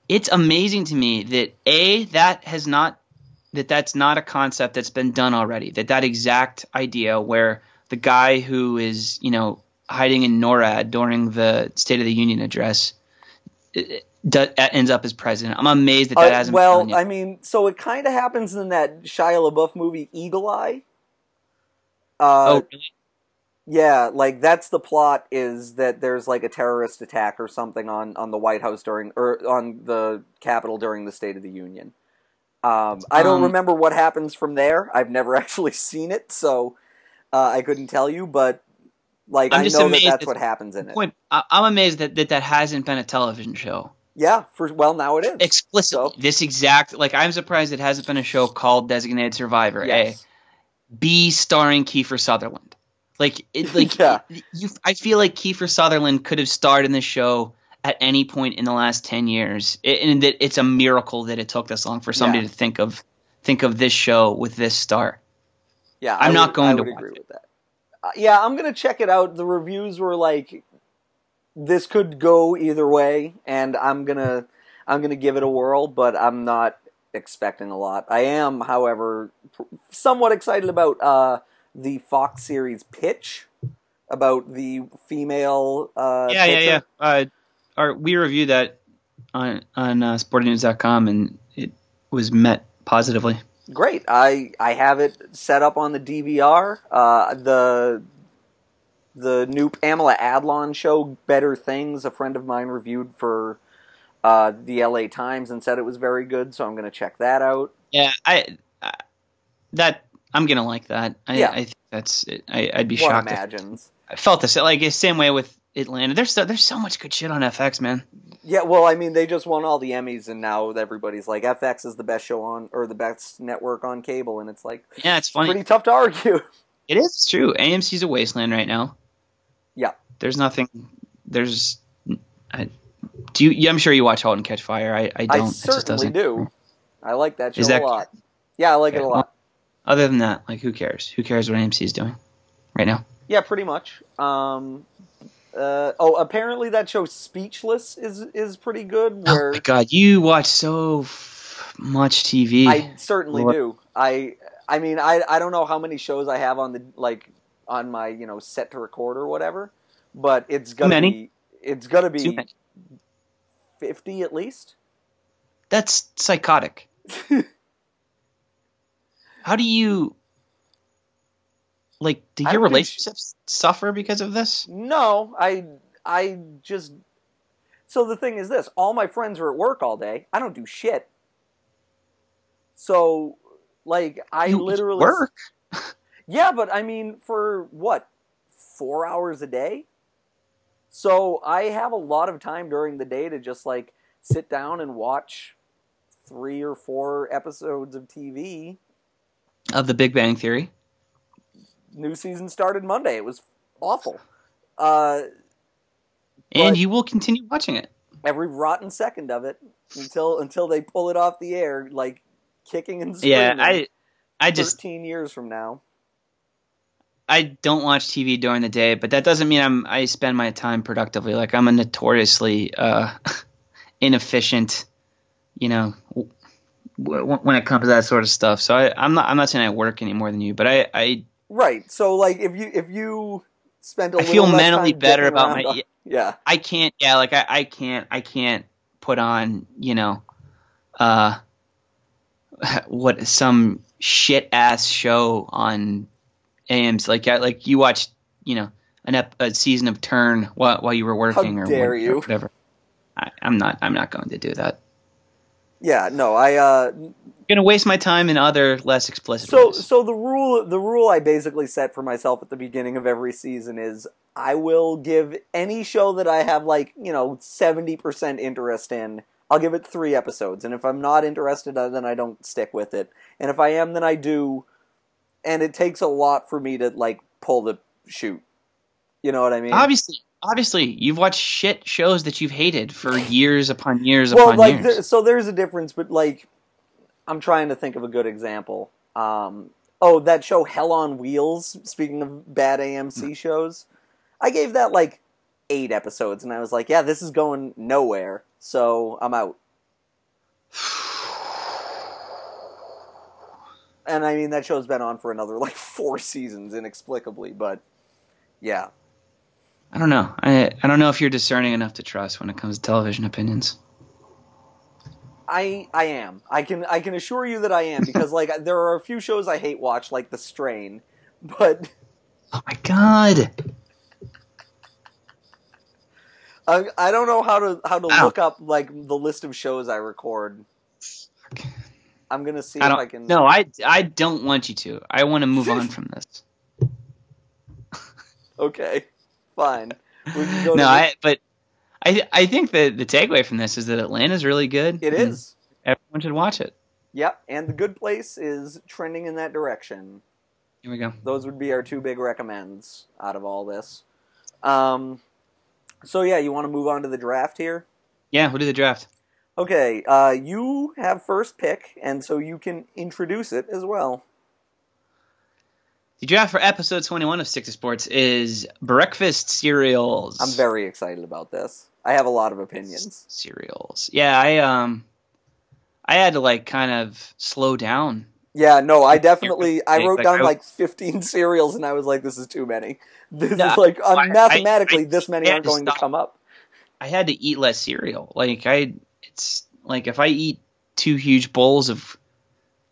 it's amazing to me that a that has not that that's not a concept that's been done already. That that exact idea where the guy who is you know hiding in NORAD during the State of the Union address it, ends up as president. I'm amazed that that Uh, hasn't well. I mean, so it kind of happens in that Shia LaBeouf movie Eagle Eye. Uh, oh, really? Yeah, like that's the plot is that there's like a terrorist attack or something on on the White House during or on the Capitol during the State of the Union. Um, I don't Um, remember what happens from there. I've never [laughs] actually seen it, so uh, I couldn't tell you. But like I'm I just know that amazed that's that- what happens in it. point. I, I'm amazed that, that that hasn't been a television show Yeah, for well now it is. explicitly. So- This exact like I'm surprised it hasn't been a show called Designated Survivor. Yes. A, B starring Kiefer Sutherland. Like it, [laughs] like Yeah. you, I feel like Kiefer Sutherland could have starred in this show at any point in the last ten years, It- and that it's a miracle that it took this long for somebody Yeah. to think of think of this show with this star. Yeah, I'm I not would- going I to agree it. with that. Uh, yeah, I'm gonna check it out. The reviews were like, this could go either way, and I'm gonna I'm gonna give it a whirl, but I'm not expecting a lot. I am, however, pr- somewhat excited about uh, the Fox series Pitch about the female. Uh, yeah, yeah, pitcher. yeah. Uh, our, we reviewed that on on uh, SportingNews.com, and it was met positively. Great. I I have it set up on the DVR. Uh, the the new Pamela Adlon show, Better Things. A friend of mine reviewed for uh, the LA Times and said it was very good. So I'm going to check that out. Yeah, I, I that I'm gonna like that. I, Yeah. I think that's it. I, I'd be One shocked. If, imagines. I felt this like the same way with Atlanta. There's so, there's so much good shit on FX, man. Yeah. Well, I mean, they just won all the Emmys, and now everybody's like, FX is the best show on or the best network on cable, and it's like Yeah, it's funny. pretty tough to argue. It is true. AMC's a wasteland right now. Yeah. There's nothing. There's. I, do you? Yeah, I'm sure you watch *Halt and Catch Fire*. I, I don't. I certainly do. I like that show that- a lot. Yeah, I like it a lot. Other than that, like, who cares? Who cares what AMC is doing right now? Yeah, pretty much. Um, uh, oh, apparently that show Speechless is is pretty good. Oh Where my god, you watch so f- much TV. I certainly do. I I mean I I don't know how many shows I have on the like on my you know set to record or whatever, but it's gonna be it's gonna be fifty at least. That's psychotic. [laughs] How do you like? Do your relationships suffer because of this? No, I I just so the thing is this: all my friends are at work all day. I don't do shit. So, like, I You literally work. Yeah, but I mean, for what four hours a day? So I have a lot of time during the day to just like sit down and watch three or four episodes of TV. of the Big Bang Theory. New season started Monday. It was awful. Uh, And you will continue watching it. every rotten second of it until until they pull it off the air, like kicking and screaming. Yeah. I I just thirteen years from now. I don't watch TV during the day, but that doesn't mean I'm I spend my time productively. Like I'm a notoriously uh, [laughs] inefficient, you know, w- w- when it comes to that sort of stuff. So I, I'm not I'm not saying I work any more than you, but I I, Right. So like if you if you spent a I feel mentally better about my on- [laughs] yeah. I can't yeah like I, I can't I can't put on you know uh [laughs] what some shit ass show on AMs like like you watched you know an ep- a season of Turn while while you were working or dare what- you. whatever. I, I'm not I'm not going to do that. Yeah, no, I uh I'm gonna waste my time in other less explicit so ways. so the rule the rule I basically set for myself at the beginning of every season is I will give any show that I have like, you know, 70% interest in, I'll give it 3 episodes. And if I'm not interested uh, then I don't stick with it. And if I am then I do and it takes a lot for me to like pull the shoot. You know what I mean? obviously, obviously, you've watched shit shows that you've hated for years upon years well, upon like years. there, so there's a difference, but like I'm trying to think of a good example. Um, oh, that show Hell on Wheels. Speaking of bad. AMC shows, I gave that like eight episodes, and I was like, yeah, this is going nowhere, so I'm out. [sighs] [sighs] [sighs] And I mean, that show's been on for another like [laughs] four seasons inexplicably, but yeah. I don't know. I I don't know if you're discerning enough to trust when it comes to television opinions. I I am. I can I can assure you that I am because [laughs] like there are a few shows I hate watch like The Strain, but [laughs] Oh my god. I I don't know how to how to Ow. look up like the list of shows I record. I'm gonna see I if. I can. No, I I don't want you to. I want to move on from this. [laughs] [laughs] Okay, fine. We can go No, to the- I but I I think that the takeaway from this is that Atlanta's really good. It is. Everyone should watch it. Yep, and The Good Place is trending in that direction. Here we go. Those would be our two big recommends out of all this. Um, so yeah, you want to move on to the draft here? Yeah, we'll do the draft. Okay, uh, you have first pick, and so you can introduce it as well. The draft for episode 21 of Stick to Sports is breakfast cereals. I'm very excited about this. I have a lot of opinions. cereals. Yeah, I um I had to like kind of slow down. Yeah, no, I definitely I wrote Like, down I- like 15 cereals, and I was like, this is too many. [laughs] This No, is like I- mathematically, I- this many aren't going to stop. come up. I had to eat less cereal. Like I like if I eat two huge bowls of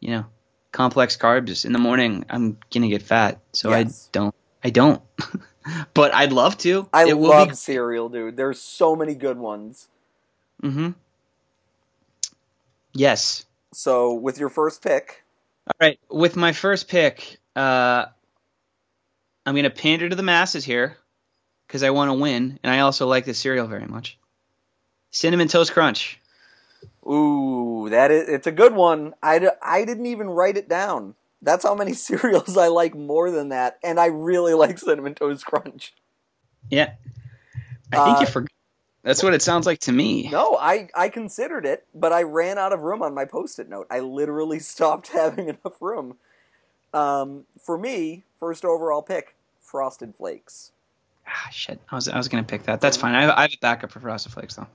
you know, complex carbs in the morning, I'm to get fat. So Yes. I don't I don't. [laughs] but I'd love to. I it will love be cereal, dude. There's so many good ones. Mm-hmm. Yes. So with your first pick, All right, with my first pick, uh, I'm to pander to the masses here because I want to win, and I also like this cereal very much. Cinnamon Toast Crunch. Ooh, that is it's a good one. I I didn't even write it down. That's how many [laughs] cereals I like more than that, and I really [laughs] like cinnamon toast crunch. Yeah, I think Uh, you forgot. That's what it sounds like to me. No, I I considered it, but I ran out of room on my post-it note. I literally [laughs] stopped having enough room. Um, for me, first overall pick, Frosted Flakes. Ah, shit. I was I was gonna pick that. That's fine. I have, I have a backup for Frosted Flakes though.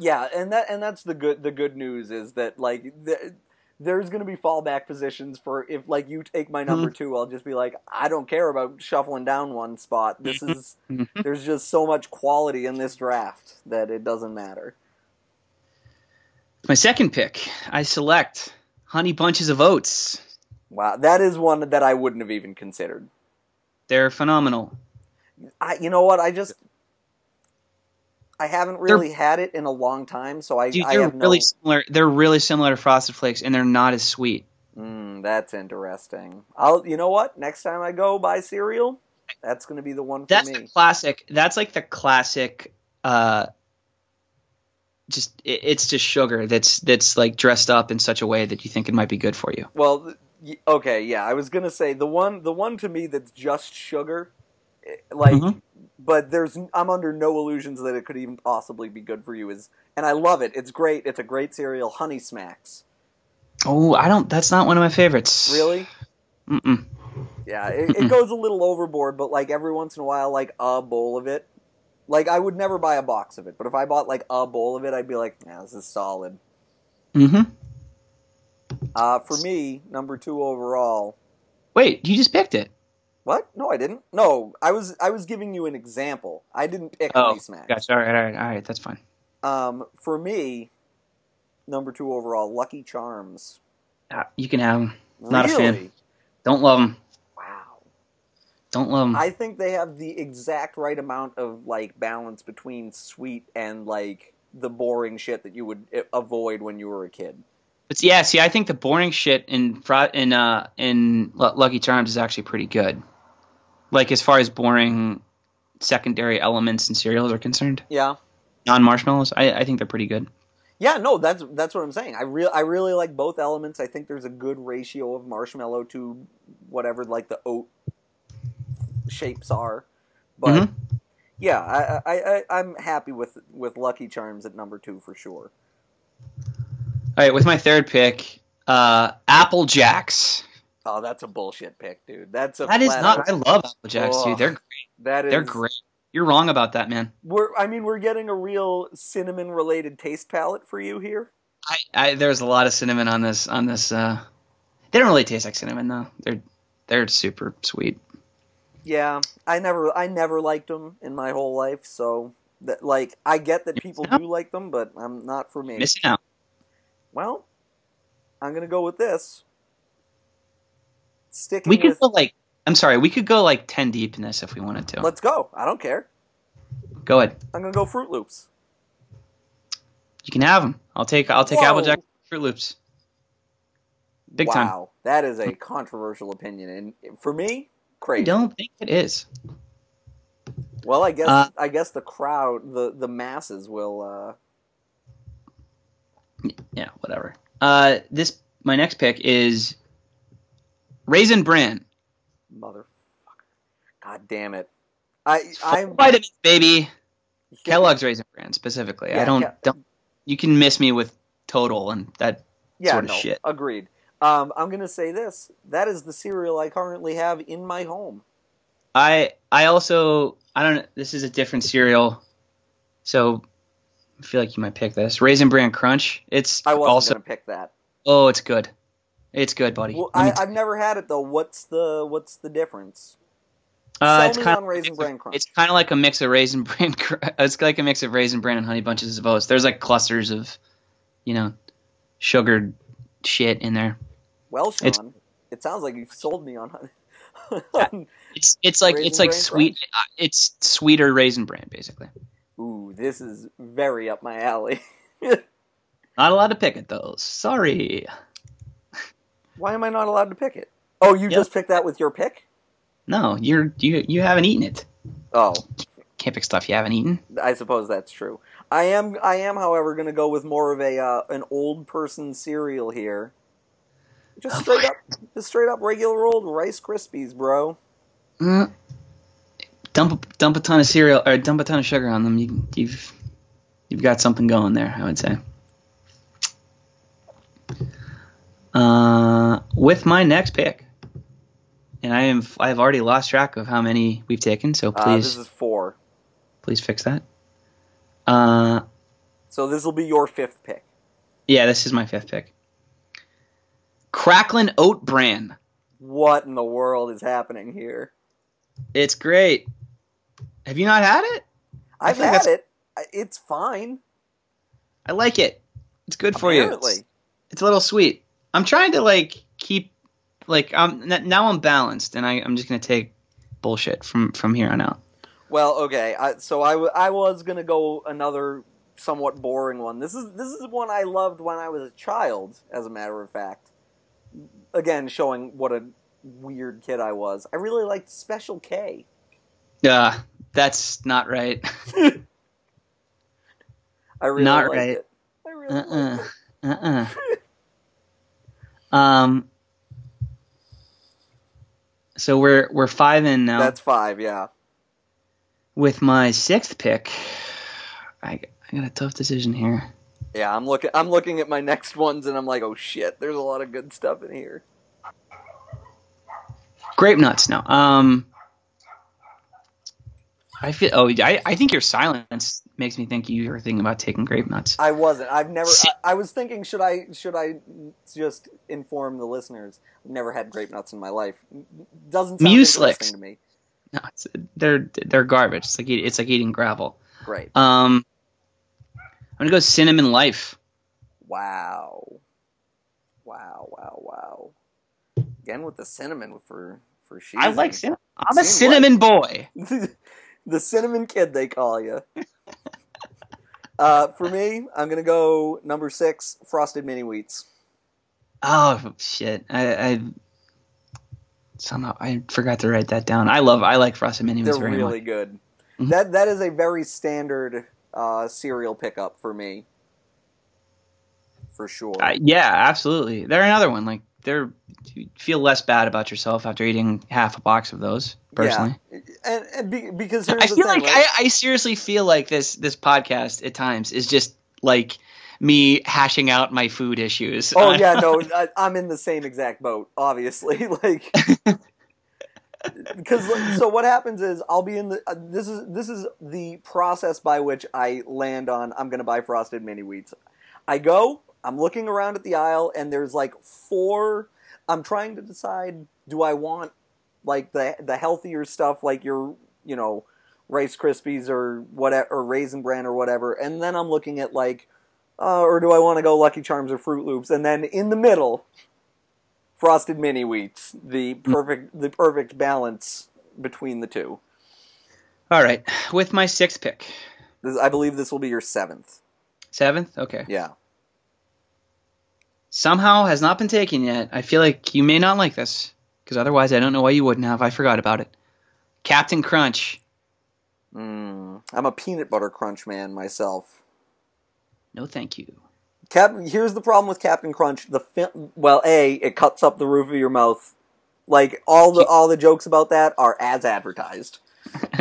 Yeah, and that and that's the good the good news is that like th- there's going to be fallback positions for if like you take my number two, I'll just be like I don't care about shuffling down one spot. This is Mhm. there's just so much quality in this draft that it doesn't matter. My second pick, I select Honey Bunches of Oats. Wow, that is one that I wouldn't have even considered. They're phenomenal. I you know what I just I haven't really had it in a long time, so I Dude, I they're have no. really similar. They're really similar to Frosted Flakes, and they're not as sweet. Mm, that's interesting. I'll you know what next time I go buy cereal, that's going to be the one for That's me. the classic. That's like the classic. Uh, just it, it's just sugar that's that's like dressed up in such a way that you think it might be good for you. Well, okay, yeah, I was gonna say the one, the one to me that's just sugar, like, Mhm. But there's, I'm under no illusions that it could even possibly be good for you. Is, and I love it. It's great. It's a great cereal. Honey Smacks. Oh, I don't. That's not one of my favorites. Really? Mm-mm. Yeah, it, it goes a little overboard, but like every once in a while, like a bowl of it. Like I would never buy a box of it, but if I bought like a bowl of it, I'd be like, yeah, this is solid. Mm-hmm. Uh, for me, number two overall. Wait, you just picked it. What? No, I didn't. No, I was I was giving you an example. I didn't pick Oh, Honey Smacks. gotcha. All right, all right, all right. That's fine. Um, for me, number two overall, Lucky Charms. Ah, You can have them. Not a fan. Don't love them. Wow. Don't love them. I think they have the exact right amount of like balance between sweet and like the boring shit that you would eh, avoid when you were a kid. But yeah, see, I think the boring shit in in uh in Lucky Charms is actually pretty good. Like as far as boring secondary elements in cereals are concerned, Yeah. non marshmallows, I, I think they're pretty good. Yeah, no, that's that's what I'm saying. I real I really like both elements. I think there's a good ratio of marshmallow to whatever like the oat shapes are. But Mhm. yeah, I, I, I I'm happy with with Lucky Charms at number two for sure. All right, with my third pick, uh, Apple Jacks. Oh, that's a bullshit pick, dude. That's a That is not. I love Apple Jacks, Ugh. dude. They're that is they're great. You're wrong about that, man. We're I mean we're getting a real cinnamon related taste palette for you here. I, I there's a lot of cinnamon on this on this. Uh, they don't really taste like cinnamon though. They're they're super sweet. Yeah, I never I never liked them in my whole life, so that like I get that people do like them, but I'm not for me. Missing out. Well, I'm gonna go with this. Sticking We could with go like. I'm sorry. We could go like ten deep in this if we wanted to. let's go. I don't care. Go ahead. I'm gonna go Froot Loops. You can have them. I'll take I'll take Whoa. Applejack Froot Loops. Big wow, time. that is a controversial opinion, and for me, I crazy. don't think it is. Well, I guess Uh, I guess the crowd, the the masses will. uh Yeah, whatever. Uh, this my next pick is Raisin Bran. Motherfucker. God damn it. I I'm vitamins, baby. Kellogg's Raisin Bran specifically. Yeah, I don't Ke- don't. You can miss me with Total and that. yeah, sort of no, shit. agreed. Um, I'm gonna say this. That is the cereal I currently have in my home. I I also I don't. This is a different cereal, so I feel like you might pick this Raisin Bran Crunch. It's I wasn't also gonna pick that. oh, it's good. It's good, buddy. Well, I, I've never had it though. What's the what's the difference? uh, sell it's kind on Raisin Bran Crunch. It's kind of like a mix of Raisin [laughs] Bran. It's like a mix of Raisin Bran and Honey Bunches of Oats. There's like clusters of, you know, sugared shit in there. Well, Sean, it's- it sounds like you've sold me on. [laughs] on It's it's like it's like sweet. Uh, it's sweeter Raisin Bran basically. Ooh, this is very up my alley. [laughs] Not allowed to pick it though. Sorry. Why am I not allowed to pick it? Oh, you Yep. just picked that with your pick? No, you're you you haven't eaten it. Oh, Can't pick stuff you haven't eaten. I suppose that's true. I am, I am, however, going to go with more of a uh, an old person cereal here. Just straight up, just straight up regular old Rice Krispies, bro. Mm. Dump a- dump a ton of cereal or dump a ton of sugar on them. You, you've you've got something going there. I would say. Uh, with my next pick, and I am I've already lost track of how many we've taken. So Uh, please this is four. please fix that. Uh, So this will be your fifth pick. yeah, this is my fifth pick. Cracklin Oat Bran. What in the world is happening here? It's great. Have you not had it? I've had it. It's fine. I like it. It's good for you. Apparently. It's, it's a little sweet. I'm trying to like keep like I'm n- now I'm balanced, and I, I'm just gonna take bullshit from from here on out. Well, okay. I, so I, w- I was gonna go another somewhat boring one. This is this is one I loved when I was a child. As a matter of fact, again showing what a weird kid I was. I really liked Special K. Uh, that's not right. [laughs] I really Not right. it. I really Uh-uh. Uh-uh. [laughs] um. So we're we're five in now. That's five. Yeah. With my sixth pick, I I got a tough decision here. Yeah. I'm looking. I'm looking at my next ones, and I'm like, oh shit. There's a lot of good stuff in here. Grape nuts. No. Um. I feel. Oh, I I think your silence makes me think you were thinking about taking grape nuts. I wasn't. I've never. I, I was thinking, should I should I just inform the listeners? I've never had grape nuts in my life. Doesn't sound interesting to me. No, they're they're garbage. It's like it's like eating gravel. Great. Um. I'm gonna go cinnamon life. Wow. Wow. Wow. Wow. Again with the cinnamon for for she. I like cinnamon. I'm a Cinnamon cinnamon boy. [laughs] the cinnamon kid they call you. [laughs] uh, for me, I'm gonna go number six, frosted mini wheats. Oh shit! I, I somehow I forgot to write that down. I love I like frosted mini wheats. They're very really much. good. Mhm. That that is a very standard uh, cereal pickup for me, for sure. Uh, yeah, absolutely. They're another one. Like they're you feel less bad about yourself after eating half a box of those. Personally, yeah. and, and be, because I feel thing, like right? I, I seriously feel like this this podcast at times is just like me hashing out my food issues. Oh [laughs] yeah, no, I, I'm in the same exact boat. Obviously, [laughs] like because so what happens is I'll be in the uh, this is this is the process by which I land on I'm going to buy frosted mini wheats. I go, I'm looking around at the aisle, and there's like four. I'm trying to decide: do I want like the the healthier stuff, like your you know Rice Krispies or whatever, or Raisin Bran or whatever, and then I'm looking at like uh, or do I want to go Lucky Charms or Froot Loops? And then in the middle, Frosted Mini Wheats, the perfect the perfect balance between the two. All right, with my sixth pick, This, I believe this will be your seventh. seventh. Okay. Yeah. Somehow has not been taken yet. I feel like you may not like this because otherwise I don't know why you wouldn't have. I forgot about it. Captain Crunch. Mm, I'm a peanut butter crunch man myself. No, thank you. Cap, here's the problem with Captain Crunch. The fi- well, a it cuts up the roof of your mouth. Like all the all the jokes about that are as advertised.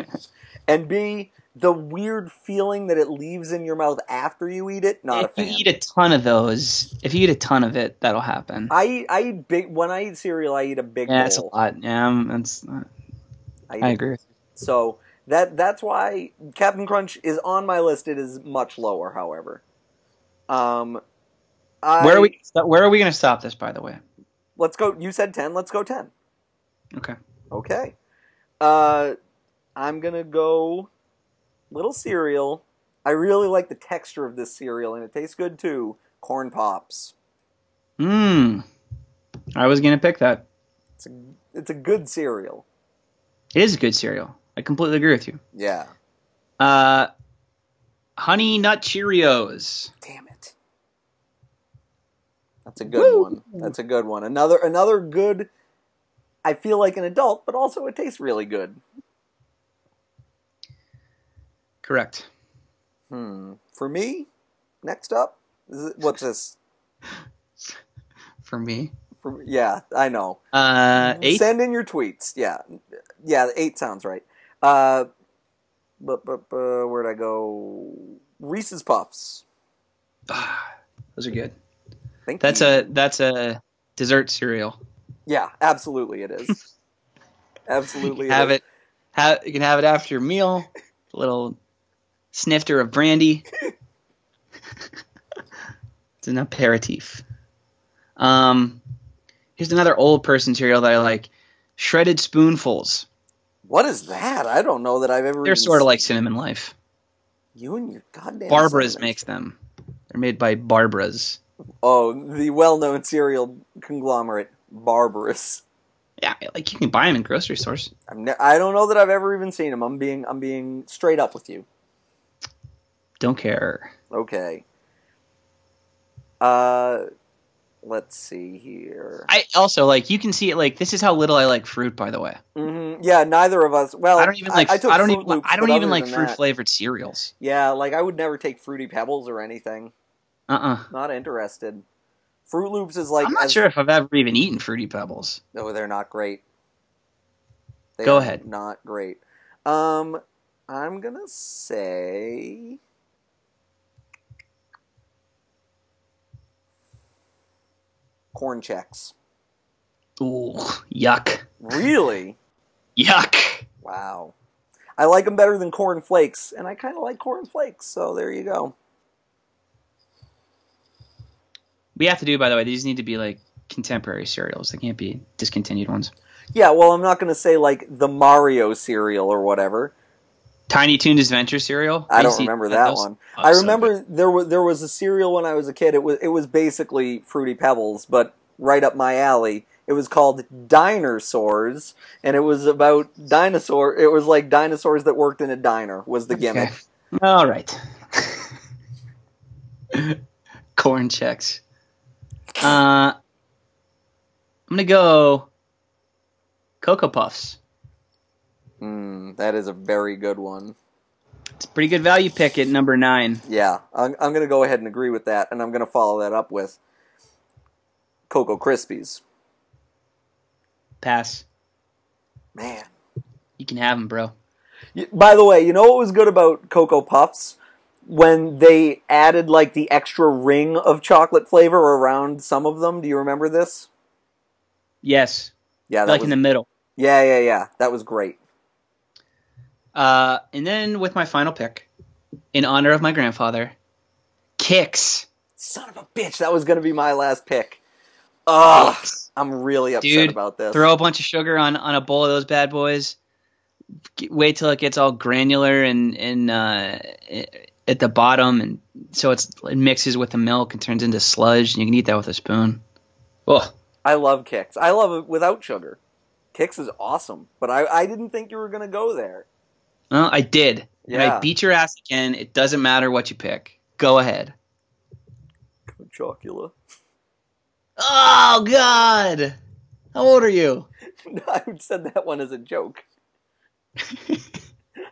[laughs] and b the weird feeling that it leaves in your mouth after you eat it. Not a if you eat a ton of those, if you eat a ton of it, that'll happen. I eat, I eat big when I eat cereal. I eat a big yeah, it's a lot. Yeah, um, that's. I it. agree. with you. So that that's why Captain Crunch is on my list. It is much lower, however. Um, I, Where are we? Where are we going to stop this? By the way. Let's go. You said ten. Let's go ten. Okay. Okay. Uh, I'm gonna go little cereal. I really like the texture of this cereal, and it tastes good too. Corn pops. Mmm. I was going to pick that. It's a it's a good cereal. It is a good cereal. I completely agree with you. Yeah. Uh, Honey Nut Cheerios. Damn it. That's a good Woo! one. That's a good one. Another another good. I feel like an adult, but also it tastes really good. Correct. Hmm. For me, next up, is it, what's this? For me. For, yeah, I know. Uh, eight. Send in your tweets. Yeah, yeah, eight sounds right. Uh, but but, but where'd I go? Reese's Puffs. Ah, Those are good. Thank That's you. a that's a dessert cereal. yeah, absolutely it is. [laughs] absolutely, You can have is. it. Have, you can have it after your meal. A little snifter of brandy. [laughs] it's an aperitif. Um, here's another old person cereal that I like: shredded spoonfuls. What is that? I don't know that I've ever. They're sort of like cinnamon life. you and your goddamn. Barbara's cinnamon. makes them. They're made by Barbara's. Oh, the well-known cereal conglomerate, Barbara's. Yeah, like you can buy them in grocery stores. I've ne- I don't know that I've ever even seen them. I'm being I'm being straight up with you. Don't care. Okay. Uh, let's see here. I also like you can see it. Like this is how little I like fruit. By the way, hmm Yeah, neither of us. Well, I don't even like. I, took don't Fruit even. Loops, I don't even like fruit flavored cereals. Yeah, like I would never take Fruity Pebbles or anything. Uh uh Not interested. Froot Loops is like. I'm not as- sure if I've ever even eaten fruity pebbles. No, they're not great. They Go ahead. Not great. Um, I'm gonna say. Corn Chex. Ooh, yuck, Really? [laughs] yuck. wow. I like them better than corn flakes, and I kind of like corn flakes. So there you go. We have to do, by the way. These need to be like contemporary cereals. They can't be discontinued ones. Yeah. Well, I'm not gonna say like the Mario cereal or whatever. Tiny Toons Adventure cereal. I don't used to eat remember that those. one. Oh, I remember good. there was there was a cereal when I was a kid. It was it was basically Fruity Pebbles, but right up my alley. It was called Dinosaurs, and it was about dinosaur. It was like dinosaurs that worked in a diner. Was the gimmick? Okay. [laughs] All right. [laughs] Corn Chex. Uh, I'm gonna go Cocoa Puffs. Mm, that is a very good one. It's a pretty good value pick at number nine. Yeah, I'm, I'm going to go ahead and agree with that, and I'm going to follow that up with Cocoa Krispies. Pass. Man. You can have them, bro. By the way, you know what was good about Cocoa Puffs? When they added like the extra ring of chocolate flavor around some of them. Do you remember this? Yes, Yeah, that like was, in the middle. yeah, yeah, yeah. That was great. Uh, and then with my final pick, in honor of my grandfather, Kix. Son of a bitch, that was going to be my last pick. Ugh, Kix. I'm really upset Dude, about this. Throw a bunch of sugar on, on a bowl of those bad boys. G- Wait till it gets all granular and and uh, at the bottom, and so it's it mixes with the milk and turns into sludge, and you can eat that with a spoon. Oh, I love Kix. I love it without sugar. Kix is awesome, but I, I didn't think you were going to go there. Well, I did, and I beat your ass again. It doesn't matter what you pick. Go ahead. Chocula. Oh God, how old are you? [laughs] I said that one as a joke. [laughs]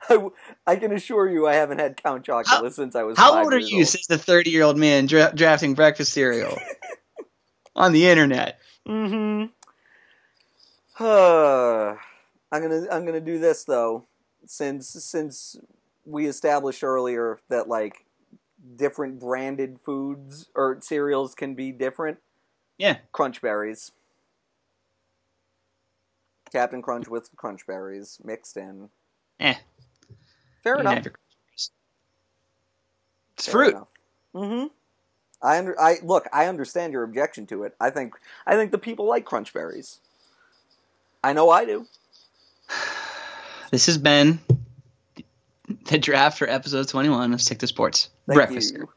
I, I can assure you I haven't had Count Chocula How- since I was How old are you? Says the thirty-year-old man dra- drafting breakfast cereal [laughs] on the internet. Mm-hmm. [sighs] I'm gonna I'm gonna do this though, since since we established earlier that like different branded foods or cereals can be different. Yeah. Crunch berries. Captain Crunch with crunch berries mixed in. Eh. Fair You enough. It's Fair fruit. Mm-hmm. I under, I look. I understand your objection to it. I think I think the people like crunch berries. I know I do. [sighs] [laughs] This has been the draft for episode 21 of Stick to Sports. Thank Breakfast. you.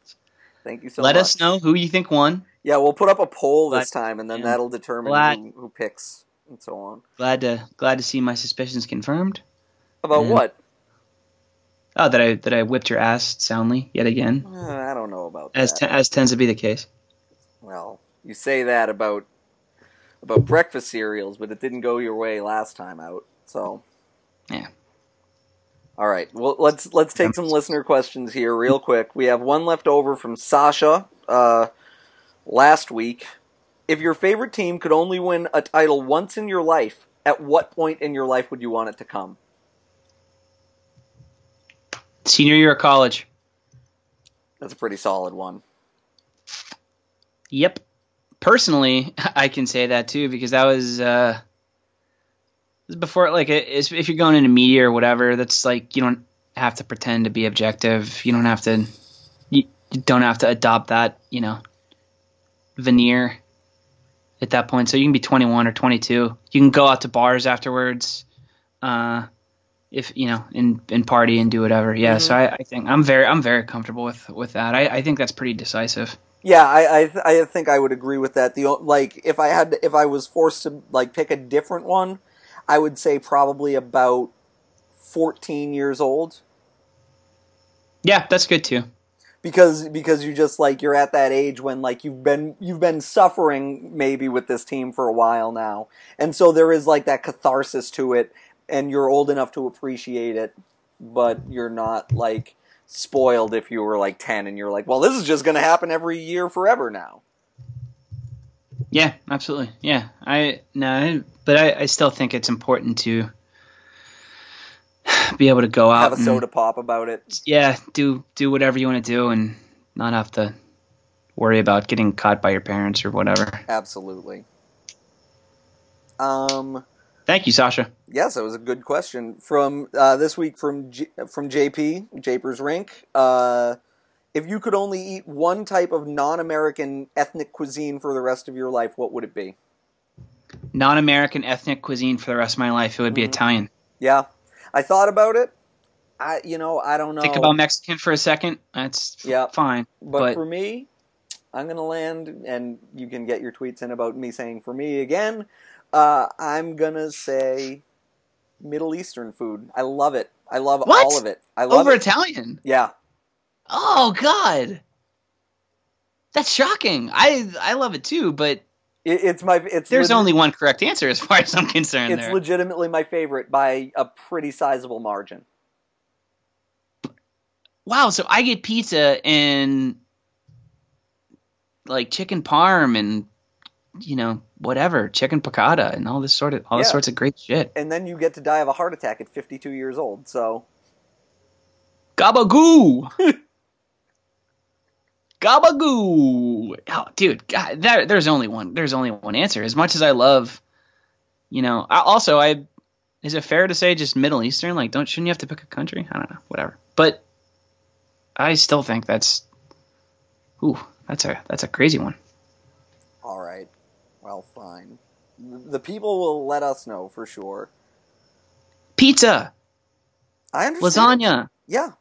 Thank you so Let much. Let us know who you think won. Yeah, we'll put up a poll Glad- this time, and then yeah. that'll determine Glad- who, who picks and so on. Glad to glad to see my suspicions confirmed. About Yeah. what? Oh, that I that I whipped your ass soundly yet again, Uh, I don't know about as as tends to be the case. well, you say that about about breakfast cereals, but it didn't go your way last time out. So Yeah. All right. Well, let's let's take some listener questions here real quick. We have one left over from Sasha uh, last week. If your favorite team could only win a title once in your life, at what point in your life would you want it to come? Senior year of college. That's a pretty solid one. Yep. Personally, [laughs] I can say that too because that was uh, before like if you're going into media or whatever. That's like you don't have to pretend to be objective. You don't have to. You, you don't have to adopt that you know veneer at that point. So you can be 21 or 22. You can go out to bars afterwards. Uh, if you know, and and party and do whatever. Yeah, mm-hmm. so I, I, think I'm very I'm very comfortable with with that. I, I think that's pretty decisive. Yeah, I I, th- I think I would agree with that. The like if I had to, if I was forced to like pick a different one, I would say probably about 14 years old. Yeah, that's good too. Because because you just like you're at that age when like you've been you've been suffering maybe with this team for a while now. And so there is like that catharsis to it and you're old enough to appreciate it, but you're not like spoiled if you were like 10 and you're like, well, this is just going to happen every year forever now. Yeah, absolutely. Yeah, I no, but I, I still think it's important to [sighs] be able to go out have a soda pop about it. Yeah, do do whatever you want to do and not have to worry about getting caught by your parents or whatever. Absolutely. Um, Thank you, Sasha. Yes, that was a good question from uh, this week from from JP Japers Rink. Uh, if you could only eat one type of non-American ethnic cuisine for the rest of your life, what would it be? Non-American ethnic cuisine for the rest of my life, it would be mm-hmm. Italian. Yeah, I thought about it. I, you know, I don't know. Think about Mexican for a second. That's yeah, fine. But, but for me, I'm gonna land, and you can get your tweets in about me saying for me again. Uh, I'm gonna say Middle Eastern food. I love it. I love what? all of it. I love over it. Italian. Yeah. Oh God, that's shocking. I I love it too, but it, it's my it's. There's only one correct answer as far as I'm concerned. It's there. legitimately my favorite by a pretty sizable margin. Wow, so I get pizza and like chicken parm and you know, whatever, chicken piccata and all this sort of all yeah. this sorts of great shit. And then you get to die of a heart attack at 52 years old. So gabagoo. [laughs] gabagoo. Oh, dude, God, there, there's only one. There's only one answer. As much as I love, you know, I, also I is it fair to say just Middle Eastern? Like, don't shouldn't you have to pick a country? I don't know, whatever. But I still think that's, ooh, that's a that's a crazy one. All right. Well, fine. The people will let us know for sure. Pizza. I understand. Lasagna. Yeah,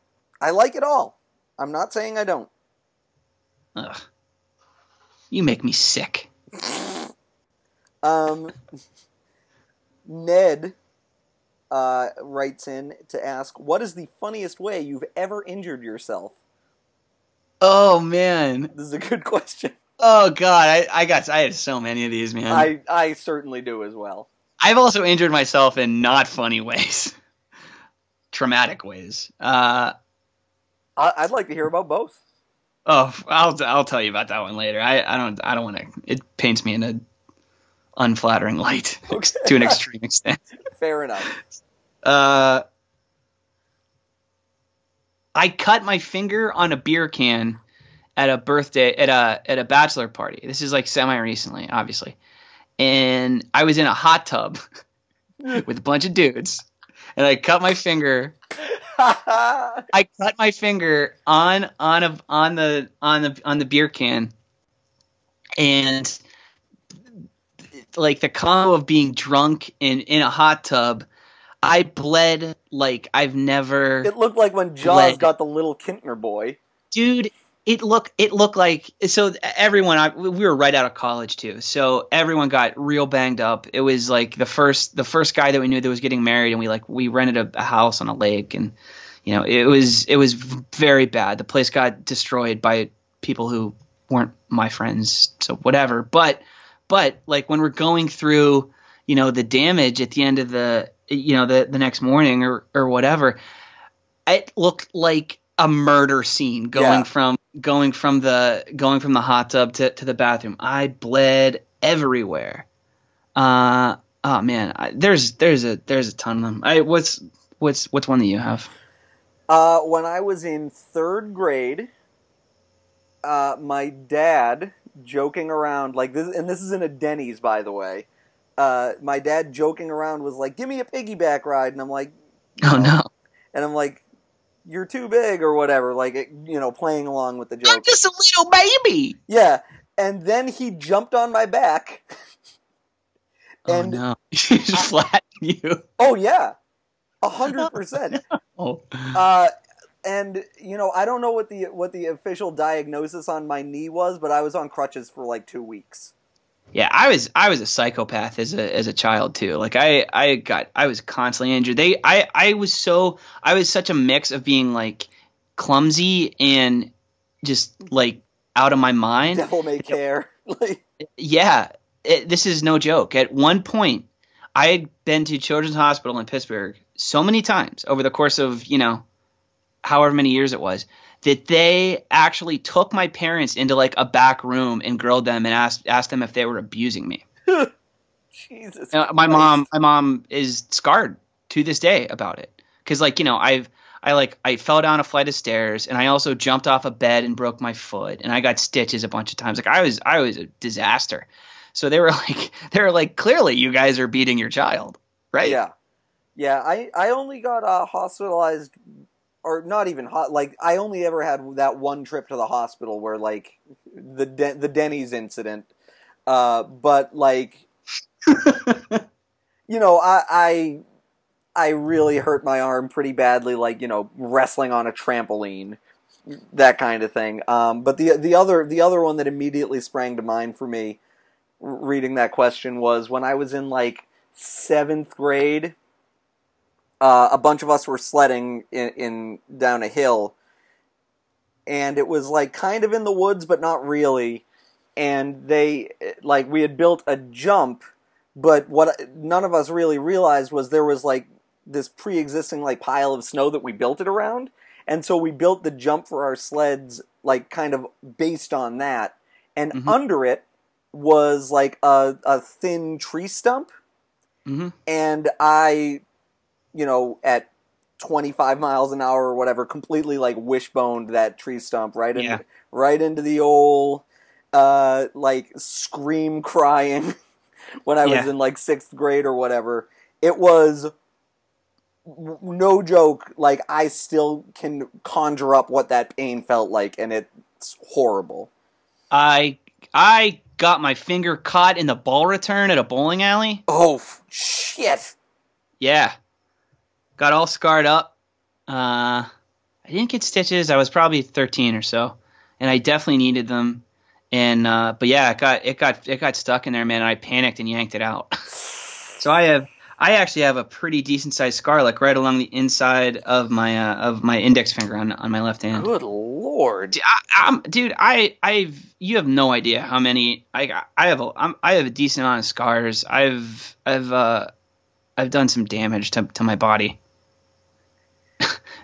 I like it all. I'm not saying I don't. Ugh. You make me sick. um, Ned uh, writes in to ask, "What is the funniest way you've ever injured yourself?" Oh man, this is a good question. Oh god, I, I got I had so many of these, man. I I certainly do as well. I've also injured myself in not funny ways, [laughs] traumatic ways. Uh, I'd like to hear about both. Oh, I'll I'll tell you about that one later. I, I don't I don't want to. It paints me in a unflattering light [laughs] okay. to an extreme extent. Fair enough. Uh, I cut my finger on a beer can at a birthday at a at a bachelor party. This is like semi recently, obviously. And I was in a hot tub [laughs] with a bunch of dudes, and I cut my finger. [laughs] I cut my finger on on a on the on the on the beer can, and like the combo of being drunk in in a hot tub, I bled like I've never. It looked like when Jaws bled. got the little Kintner boy. Dude, it looked it looked like so everyone I, we were right out of college too. So everyone got real banged up. It was like the first the first guy that we knew that was getting married and we like we rented a, a house on a lake and you know it was it was very bad. The place got destroyed by people who weren't my friends so whatever. But but like when we're going through you know the damage at the end of the you know the the next morning or or whatever it looked like a murder scene going yeah. from going from the going from the hot tub to, to the bathroom. I bled everywhere. Uh, oh man, I, there's there's a there's a ton of them. I what's what's what's one that you have? Uh, when I was in third grade, uh, my dad joking around like this, and this is in a Denny's, by the way. Uh, my dad joking around was like, "Give me a piggyback ride," and I'm like, Oh no, and I'm like, "You're too big" or whatever, like it- you know, playing along with the joke. I'm just a little baby. Yeah, and then he jumped on my back. [laughs] And- oh no, [laughs] just flatten you. Oh yeah, a hundred percent. Oh, Uh, and you know, I don't know what the what the official diagnosis on my knee was, but I was on crutches for like two weeks. Yeah, I was I was a psychopath as a as a child too. Like I I got I was constantly injured. They I I was so I was such a mix of being like clumsy and just like out of my mind. Devil may care. [laughs] Yeah, it, this is no joke. At one point, I had been to Children's Hospital in Pittsburgh so many times over the course of, you know, however many years it was, that they actually took my parents into like a back room and grilled them and asked asked them if they were abusing me. [laughs] Jesus. Uh, my mom, my mom is scarred to this day about it because, like, you know, I've I like I fell down a flight of stairs and I also jumped off a bed and broke my foot and I got stitches a bunch of times. Like I was I was a disaster. So they were [laughs] like they were like clearly you guys are beating your child, right? Yeah, yeah. I I only got uh, hospitalized, or not even hot. Like I only ever had that one trip to the hospital where like the De- the Denny's incident. Uh, but like [laughs] you know, I, I I really hurt my arm pretty badly, like you know, wrestling on a trampoline, that kind of thing. Um, but the the other the other one that immediately sprang to mind for me, reading that question was when I was in like seventh grade. Uh, a bunch of us were sledding in, in down a hill, and it was like kind of in the woods, but not really. And they like we had built a jump but what none of us really realized was there was like this pre-existing like pile of snow that we built it around. And so we built the jump for our sleds like kind of based on that. And Mhm. under it was like a, a thin tree stump. Hmm and i you know at 25 miles an hour or whatever completely like wishboned that tree stump right into, Yeah. right into the old uh like scream crying [laughs] when i was in like 6th grade or whatever it was no joke like i still can conjure up what that pain felt like and it's horrible I I got my finger caught in the ball return at a bowling alley. oh shit Yeah. Got all scarred up. Uh, I didn't get stitches. I was probably 13 or so, and I definitely needed them. And uh, but yeah, it got it got it got stuck in there, man. And I panicked and yanked it out. [laughs] so I have I actually have a pretty decent sized scar, like right along the inside of my uh, of my index finger on on my left hand. good lord Dude, I, I'm, dude, I, I've, you have no idea how many. I, I have a, I'm, I have a decent amount of scars. I've, I've, uh, I've done some damage to, to my body.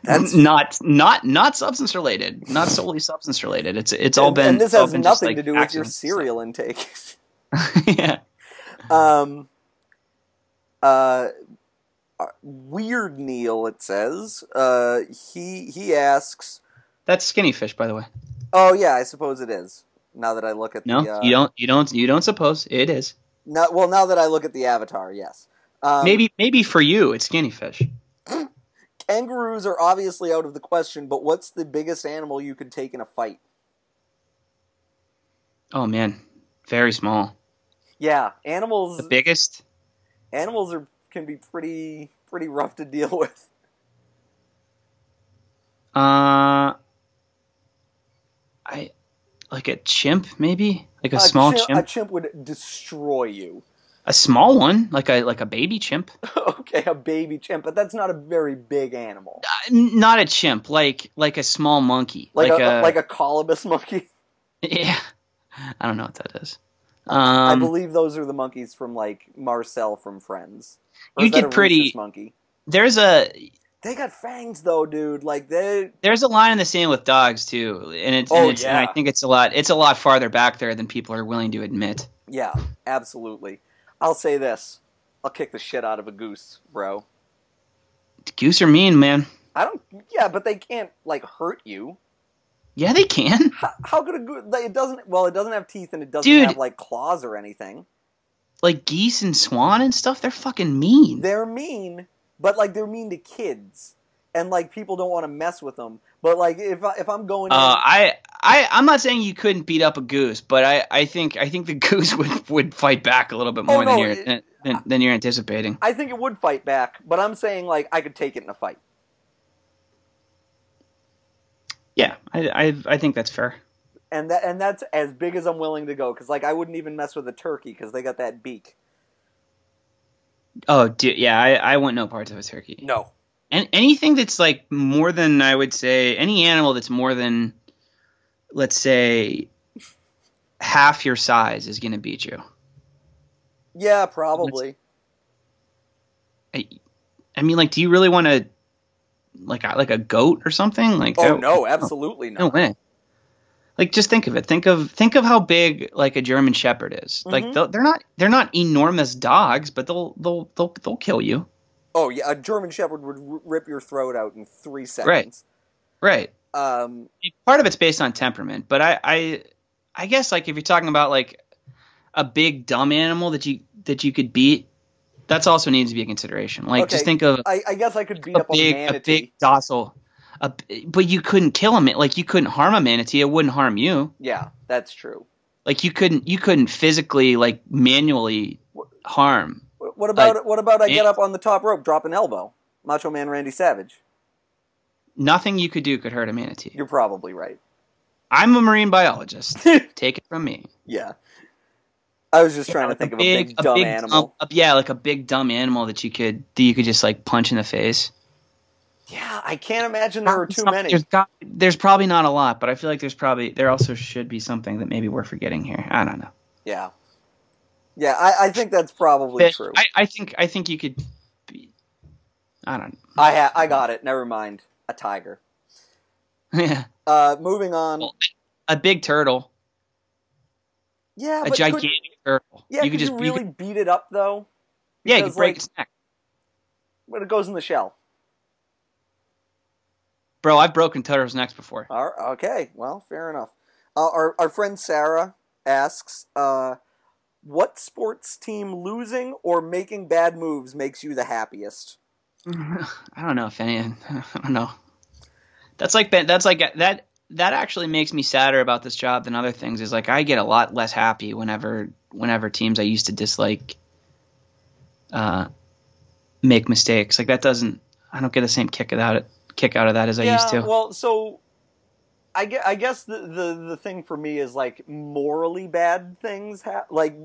That's- not, not, not substance related. Not solely substance related. It's, it's all and, been. and this has just, nothing like, to do with your cereal intake [laughs] yeah. Um, uh, weird Neil. It says. Uh, he he asks. That's skinny fish, by the way. Oh yeah, I suppose it is. Now that I look at No, the uh, you don't, you don't, you don't suppose it is. Now, well, now that I look at the avatar, yes. Um, maybe, maybe for you, it's skinny fish. Kangaroos are obviously out of the question. But what's the biggest animal you could take in a fight? Oh man, very small. Yeah, animals. The biggest. animals are can be pretty pretty rough to deal [laughs] with. Uh, I like a chimp, maybe like a, small chimp, chimp, A chimp would destroy you. A small one, like a like a baby chimp. [laughs] okay, a baby chimp, but that's not a very big animal. Uh, not a chimp, like like a small monkey, Like, like, a, a, like a colobus monkey. [laughs] yeah. [laughs] I don't know what that is. I Um, believe those are the monkeys from like Marcel from Friends. Or You get pretty- monkey. there's a They got fangs though, dude. Like they. There's a line in the sand with dogs too, and it's, Oh, and, it's and I think it's a lot. It's a lot farther back there than people are willing to admit. Yeah, absolutely. I'll say this: I'll kick the shit out of a goose, bro. Goose are mean, man. I don't. Yeah, but they can't like hurt you. Yeah, they can. How, how could a goose? Like, it doesn't. Well, it doesn't have teeth and it doesn't Dude. have like claws or anything. Like geese and swan and stuff, they're fucking mean. They're mean, but like they're mean to kids, and like people don't want to mess with them. But like if I, if I'm going, in, Uh, I, I, I'm not saying you couldn't beat up a goose, but I, I think, I think the [laughs] goose would, would fight back a little bit more Oh, than no, you're than, than, than you're anticipating. I think it would fight back. But I'm saying like I could take it in a fight. Yeah, I, I, I think that's fair. and that and that's as big as I'm willing to go because like I wouldn't even mess with a turkey because they got that beak. Oh, dude, yeah, I, I want no parts of a turkey. No, And anything that's like more than I would say any animal that's more than let's say half your size is going to beat you. yeah, probably. I, I mean, like, do you really want to like a- like a goat or something? Like, Oh that- no, absolutely no not. No way. Like, just think of it. Think of think of how big like a German Shepherd is. Like, Mhm. they'll- they're not they're not enormous dogs, but they'll they'll they'll they'll kill you. Oh yeah, a German Shepherd would r- rip your throat out in three seconds. Right. Um, part of it's based on temperament, but I, I, I guess like if you're talking about like a big dumb animal that you that you could beat, that's also needs to be a consideration. Like just think of I, I guess I could beat a up big, a manatee. big docile, a, but you couldn't kill him. Like you couldn't harm a manatee; it wouldn't harm you. Yeah, that's true. Like you couldn't you couldn't physically like manually harm. Wh- What about Like, what about I get up on the top rope, drop an elbow, Macho Man Randy Savage? Nothing you could do could hurt a manatee. You're probably right. I'm a marine biologist. [laughs] Take it from me. Yeah. I was just trying to Like think of a big dumb big animal. dumb- yeah, like a big dumb animal that you could that you could just like punch in the face. Yeah, I can't imagine there are too Some- many. There's, got, there's probably not a lot, but I feel like there's probably there also should be something that maybe we're forgetting here. I don't know. Yeah. Yeah, I, I think that's probably true. I, I think I think you could. Be, I don't. I ha- I got it. Never mind. A tiger. [laughs] Yeah, Uh, moving on. Well, a big turtle, yeah, a but gigantic could, turtle. yeah, you could could just you you really could- beat it up though? yeah, you could break like- its neck, When it goes in the shell. bro. I've broken turtles' necks before. Right, okay, well, fair enough. Uh, our our friend Sarah asks, uh, "What sports team losing or making bad moves makes you the happiest?" [laughs] I don't know if any. [laughs] I don't know. That's like that's like that. That actually makes me sadder about this job than other things. Is like I get a lot less happy whenever whenever teams I used to dislike uh, make mistakes. Like that doesn't. I don't get the same kick out kick out of that as I used to. well, so I guess, I guess the, the the thing for me is like morally bad things, ha- like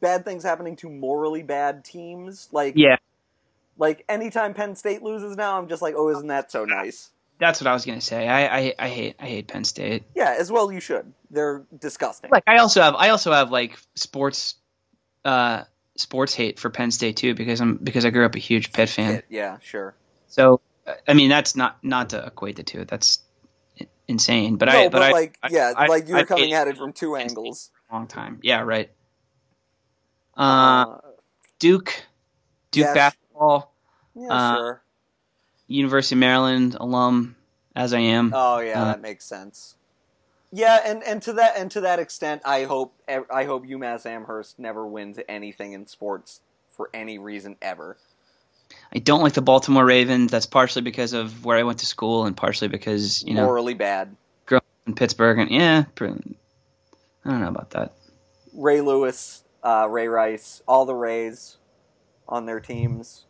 bad things happening to morally bad teams. Like yeah, like anytime Penn State loses now, I'm just like, oh, isn't that so nice? that's what I was gonna say. I, I I hate I hate Penn State. Yeah, as well you should. They're disgusting. Like I also have I also have like sports uh sports hate for Penn State too because I'm because I grew up a huge Pitt fan. Yeah, sure. So I mean that's not not to equate the two. That's insane. But no, I but, but, I, like I- yeah, I- like you were coming at it from two angles. long time. Yeah, right. Uh, Uh, Duke, Duke yeah, basketball, yeah, uh, sure. University of Maryland alum as I am. Oh yeah, uh, that makes sense. Yeah, and, and to that and to that extent, I hope I hope UMass Amherst never wins anything in sports for any reason ever. I don't like the Baltimore Ravens. That's partially because of where I went to school and partially because you know Morally bad. Growing up in Pittsburgh and yeah, I don't know about that. Ray Lewis, uh, Ray Rice, all the Rays on their teams,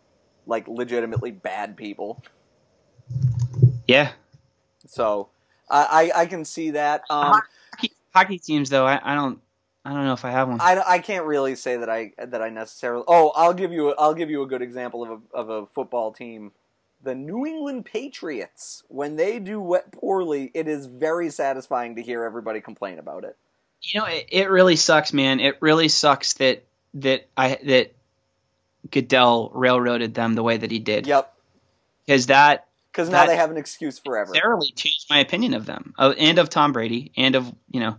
like legitimately bad people. Yeah, So I I, I can see that. Um, hockey, hockey teams though, I, I don't I don't know if I have one. I, I can't really say that I that I necessarily. Oh, I'll give you a, I'll give you a good example of a, of a football team, the New England Patriots. When they do wet poorly, it is very satisfying to hear everybody complain about it. You know, it, it really sucks, man. It really sucks that that I that Goodell railroaded them the way that he did. Yep. because that because now they have an excuse forever. necessarily changed my opinion of them uh, and of Tom Brady and of you know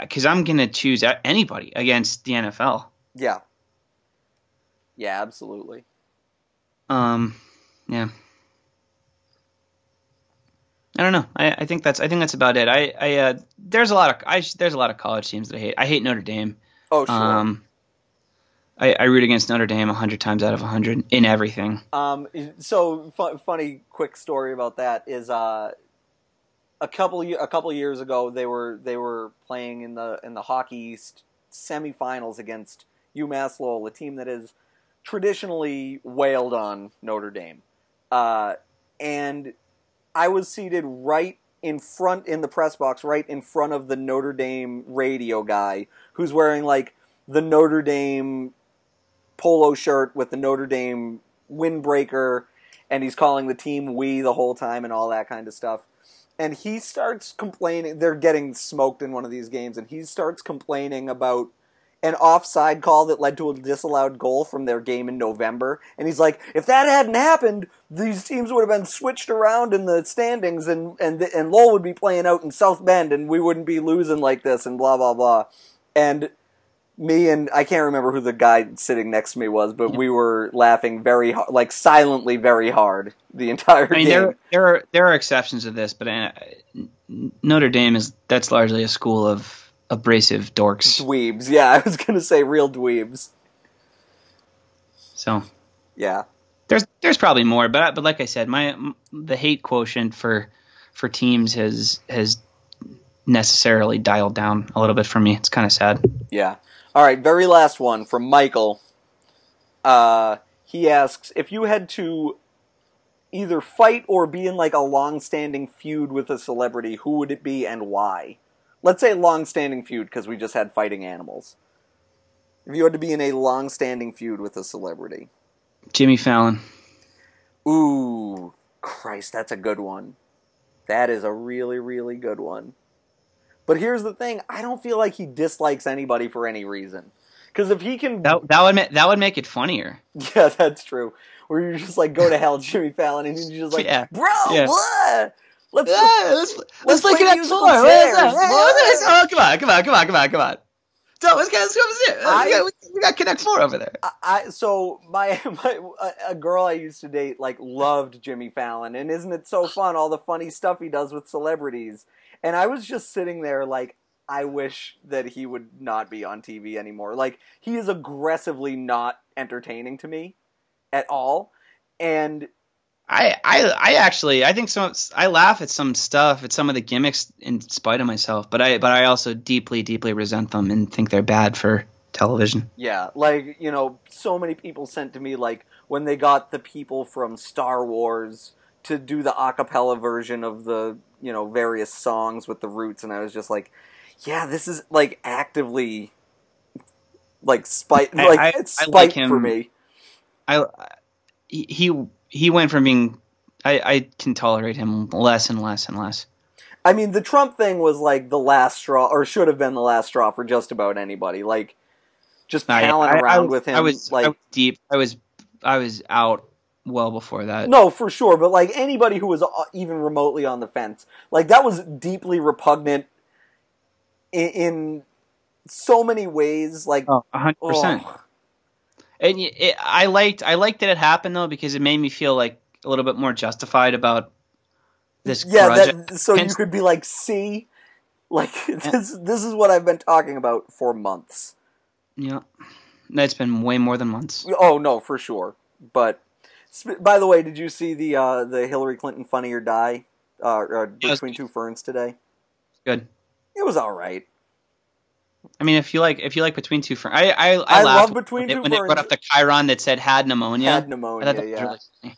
because I'm gonna choose anybody against the NFL. Yeah. Yeah, absolutely. Um, yeah. I don't know. I, I think that's I think that's about it. I, I uh, there's a lot of I there's a lot of college teams that I hate. I hate Notre Dame. Oh, sure. Um, I, I root against Notre Dame hundred times out of hundred in everything. Um, so fu- funny, quick story about that is uh, a couple a couple years ago they were they were playing in the in the Hockey East semifinals against UMass Lowell, a team that is traditionally wailed on Notre Dame, uh, and I was seated right in front in the press box, right in front of the Notre Dame radio guy who's wearing like the Notre Dame polo shirt with the Notre Dame windbreaker, and he's calling the team "we" the whole time and all that kind of stuff. And he starts complaining. They're getting smoked in one of these games, and he starts complaining about an offside call that led to a disallowed goal from their game in November. And he's like, if that hadn't happened, these teams would have been switched around in the standings, and and and Lowell would be playing out in South Bend, and we wouldn't be losing like this, and blah blah blah. And me and I can't remember who the guy sitting next to me was, but we were laughing very hard, like silently very hard the entire I mean, game. there there are there are exceptions to this, but uh, Notre Dame is that's largely a school of abrasive dorks. Dweebs, yeah, I was gonna say real dweebs. So Yeah, there's there's probably more, but but like I said, my the hate quotient for for teams has has necessarily dialed down a little bit for me. It's kind of sad. yeah. All right, very last one from Michael. Uh, he asks if you had to either fight or be in like a long-standing feud with a celebrity, who would it be and why? Let's say long-standing feud because we just had fighting animals. If you had to be in a long-standing feud with a celebrity, Jimmy Fallon. Ooh, Christ, that's a good one. That is a really, really good one. But here's the thing: I don't feel like he dislikes anybody for any reason. Because if he can, That that would ma- that would make it funnier. [laughs] yeah, that's true. Where you're just like, go to hell, Jimmy Fallon, and you're just like, Yeah. bro, Yeah. what? Let's let's let's look play at that musical floor. What that? What's this? Oh, come on, come on, come on, come on, come on. So let's let's go over there. I- We got, we got Connect Four over there. I, I so my, [laughs] my a girl I used to date like loved Jimmy Fallon, and isn't it so fun all the funny stuff he does with celebrities? And I was just sitting there like, I wish that he would not be on TV anymore. Like he is aggressively not entertaining to me at all, and I, I I actually I think some I laugh at some stuff at some of the gimmicks in spite of myself, but I but I also deeply deeply resent them and think they're bad for television. Yeah, like you know, so many people sent to me like when they got the people from Star Wars to do the acapella version of the you know various songs with the roots, and I was just like, yeah, this is like actively like spite, I- like I- it's I spite like him- for me. I he he went from being I, I can tolerate him less and less and less. I mean, the Trump thing was like the last straw, or should have been the last straw for just about anybody. Like, just I- palling I- I around was- with him. I was like, I was deep. I was I was out well before that. No, for sure, but like anybody who was uh, even remotely on the fence, like that was deeply repugnant in, in so many ways. Like, Oh, a hundred percent. oh, And y- it, I liked I liked that it happened though because it made me feel like a little bit more justified about this. yeah, that, so you could be like, see, like [laughs] this. This is what I've been talking about for months. yeah, that's been way more than months. Oh no, for sure. But sp- by the way, did you see the uh, the Hillary Clinton Funny or Die uh, uh, between two ferns today? Good. It was all right. I mean, if you like, if you like between two ferns, I I, I, I laughed love Between when, Two when Ferns. brought up the Chiron that said had pneumonia. Had pneumonia. that yeah. really.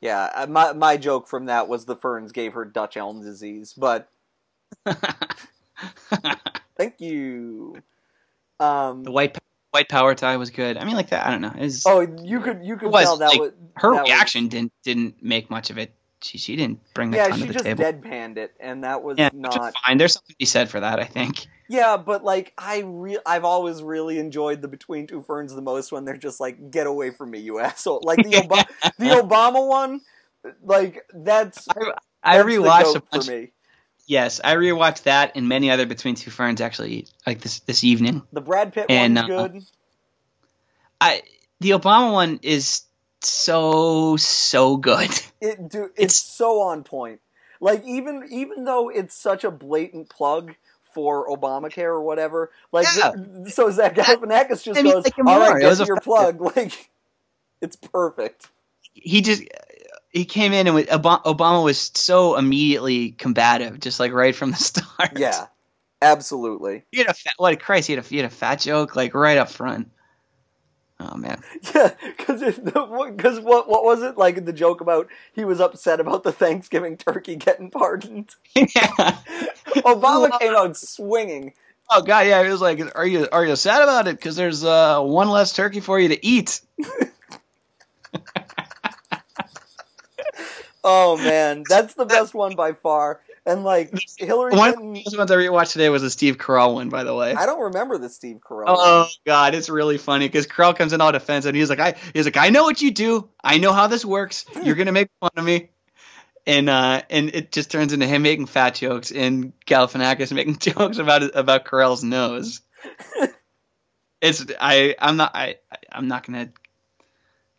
Yeah, uh, my my joke from that was the ferns gave her Dutch elm disease, but [laughs] thank you. Um, the white white power tie was good. I mean, like that. I don't know. It's, oh, you could you could was, tell that like, was her that was- reaction didn't didn't make much of it. She she didn't bring a yeah, she to the just table. deadpanned it, and that was yeah, not. fine. There's something to be said for that. I think. Yeah, but like I re- I've always really enjoyed the Between Two Ferns the most when they're just like, "Get away from me, you [laughs] asshole!" Like the Ob- [laughs] the Obama one like that's I, I that's the rewatched a bunch. for me. Yes, I rewatched that and many other Between Two Ferns actually, like this this evening. The Brad Pitt And, one's uh, good. I the Obama one is so so good. It do [laughs] it's, it's- so on point. Like even even though it's such a blatant plug for Obamacare or whatever, like Yeah. th- so Zach Galifianakis just I mean, goes, like "All right, It get was your plug." [laughs] Like it's perfect. He just he came in and Obama was so immediately combative, just like right from the [laughs] start. Yeah, absolutely. he had a fat, what Christ, he had a he had a fat joke like right up front. Oh man, [laughs] Yeah, because because what what was it like the joke about he was upset about the Thanksgiving turkey getting pardoned? [laughs] yeah. Obama came out swinging. Oh god, yeah. he was like, are you are you sad about it? Because there's uh, one less turkey for you to eat. Oh man, that's the best one by far. And like Hillary One of Clinton, the ones I rewatched today was the Steve Carell one, by the way. I don't remember the Steve Carell. Oh god, it's really funny because Carell comes in all defensive and he's like, I he's like, I know what you do. I know how this works. You're gonna make fun of me. And uh, and it just turns into him making fat jokes and Galifianakis making [laughs] jokes about about Carell's nose. [laughs] it's I I'm not I I'm not gonna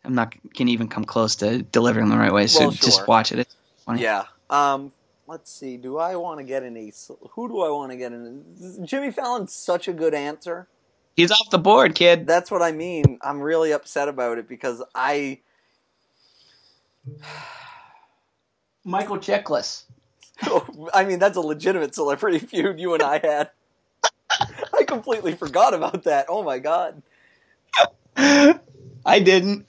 I'm not gonna even come close to delivering the right way. So Well, sure. just watch it. Yeah. Um. Let's see. Do I want to get in a? Who do I want to get in? Jimmy Fallon's such a good answer. He's off the board, kid. That's what I mean. I'm really upset about it because I. [sighs] Michael Chiklis. [laughs] I mean, that's a legitimate celebrity feud you and I had. [laughs] I completely forgot about that. Oh my god. [laughs] I didn't.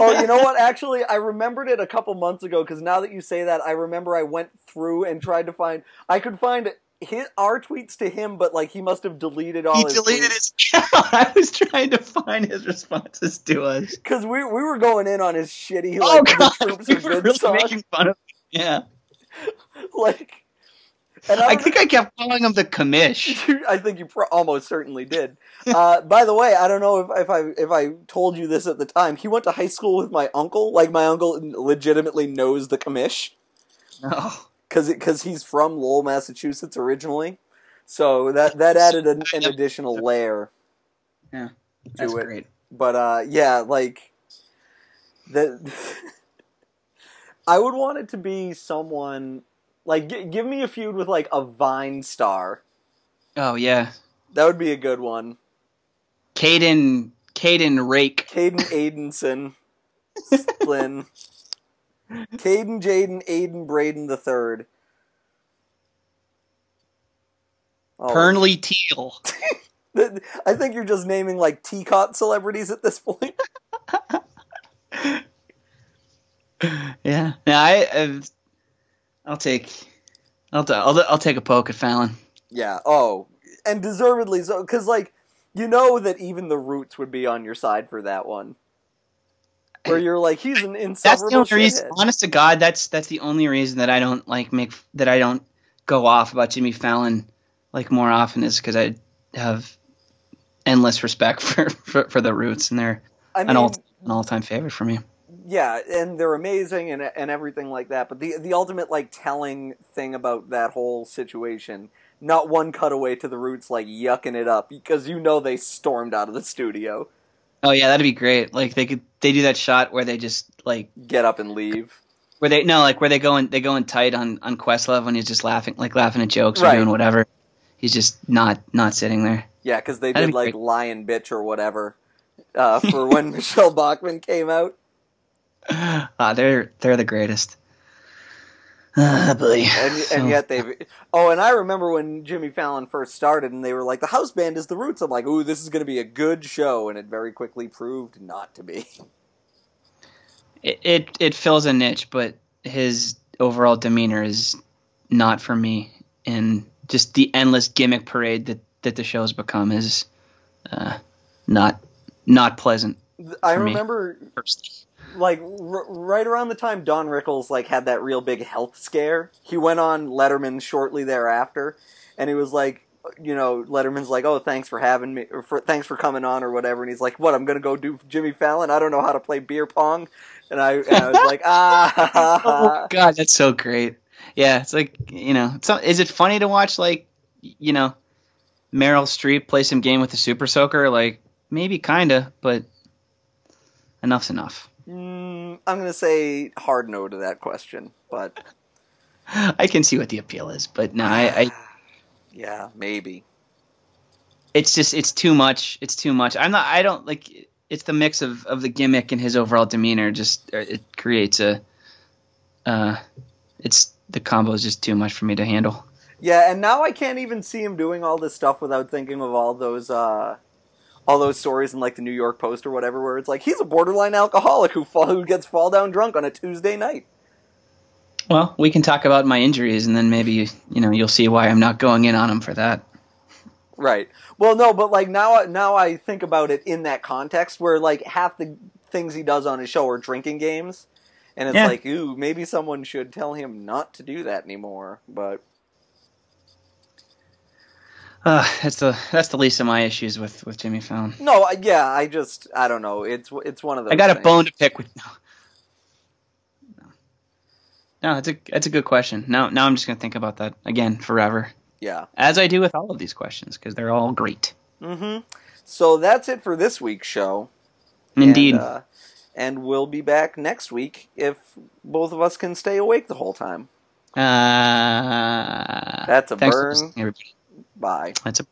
Oh, you know what? Actually, I remembered it a couple months ago because now that you say that, I remember I went through and tried to find. I could find his, our tweets to him, but like he must have deleted all. He his deleted tweets. his account. [laughs] I was trying to find his responses to us. because we we were going in on his shitty Oh god, the troops we were really song. making fun of. Him. Yeah, [laughs] like. And I don't think I kept calling him the commish. [laughs] I think you pro- almost certainly did. Uh, [laughs] by the way, I don't know if, if I if I told you this at the time. He went to high school with my uncle. Like my uncle legitimately knows the commish. No, because because he's from Lowell, Massachusetts originally. So that that added an, an additional layer Yeah, that's to it. great. But uh, yeah, like the [laughs] I would want it to be someone like g- give me a feud with like a Vine star. Oh yeah, That would be a good one. Caden, Caden Rake. Caden [laughs] Aidenson, Flynn, Caden Jaden Aiden Braden the third. Oh, Pernley Teal. [laughs] I think you're just naming like teacot celebrities at this point. [laughs] yeah, no, I, uh, I'll take, I'll, I'll, I'll take a poke at Fallon. Yeah. Oh, and deservedly so, because like you know that even the Roots would be on your side for that one. Where you're like, he's an That's the only reason. Honest to God, that's that's the only reason that I don't like make that I don't go off about Jimmy Fallon like more often is because I have endless respect [laughs] for, for for the Roots and they're I an all an all time favorite for me. Yeah, and they're amazing and and everything like that. But the the ultimate like telling thing about that whole situation, not one cutaway to the Roots like yucking it up because you know they stormed out of the studio, Oh yeah, that'd be great. Like they could they do that shot where they just like get up and leave. where they no like where they go in they go in tight on on Questlove when he's just laughing like laughing at jokes Right. or doing whatever. He's just not not sitting there. Yeah, because they That'd did be like great. lion bitch or whatever uh, for when [laughs] Michele Bachmann came out. Ah, they're they're the greatest. Ah, boy. and, So- and yet they've oh and i remember when jimmy fallon first started and they were like the house band is the roots i'm like ooh this is going to be a good show and it very quickly proved not to be it, it it fills a niche, but his overall demeanor is not for me. And just the endless gimmick parade that that the show's become is uh, not not pleasant. i For me. Like r- right around the time don rickles like had that real big health scare he went on letterman shortly thereafter and he was like you know letterman's like oh thanks for having me or for, thanks for coming on or whatever and he's like what i'm going to go do jimmy fallon i don't know how to play beer pong and I, and I was like, [laughs] ah. oh God, that's so great. Yeah, it's like you know, it's, is it funny to watch like you know Meryl Streep play some game with the Super Soaker? Like maybe kinda, but enough's enough. Mm, I'm gonna say hard no to that question, but I can see what the appeal is, but no, I, I [sighs] yeah, maybe. It's just it's too much. It's too much. I'm not. I don't like. It's the mix of of the gimmick and his overall demeanor. Just uh, it creates a. Uh, it's the combo is just too much for me to handle. Yeah, and now I can't even see him doing all this stuff without thinking of all those uh all those stories in like the New York Post or whatever where it's like he's a borderline alcoholic who fall, who gets fall down drunk on a Tuesday night. Well, we can talk about my injuries and then maybe you know you'll see why I'm not going in on him for that. Right. Well, no, but like now now I think about it in that context where like half the things he does on his show are drinking games. And it's Yeah. like, ooh, maybe someone should tell him not to do that anymore. But Uh, that's the that's the least of my issues with with Jimmy Fallon. no, I- yeah, I just I don't know. It's it's one of those. I got a bone to pick with. No, no. That's a that's a good question. Now now I'm just gonna think about that again forever, Yeah. as I do with all of these questions because they're all great. Mm-hmm. So that's it for this week's show. Indeed. And, uh, and we'll be back next week if both of us can stay awake the whole time. uh, That's a burn. everybody. Bye. That's a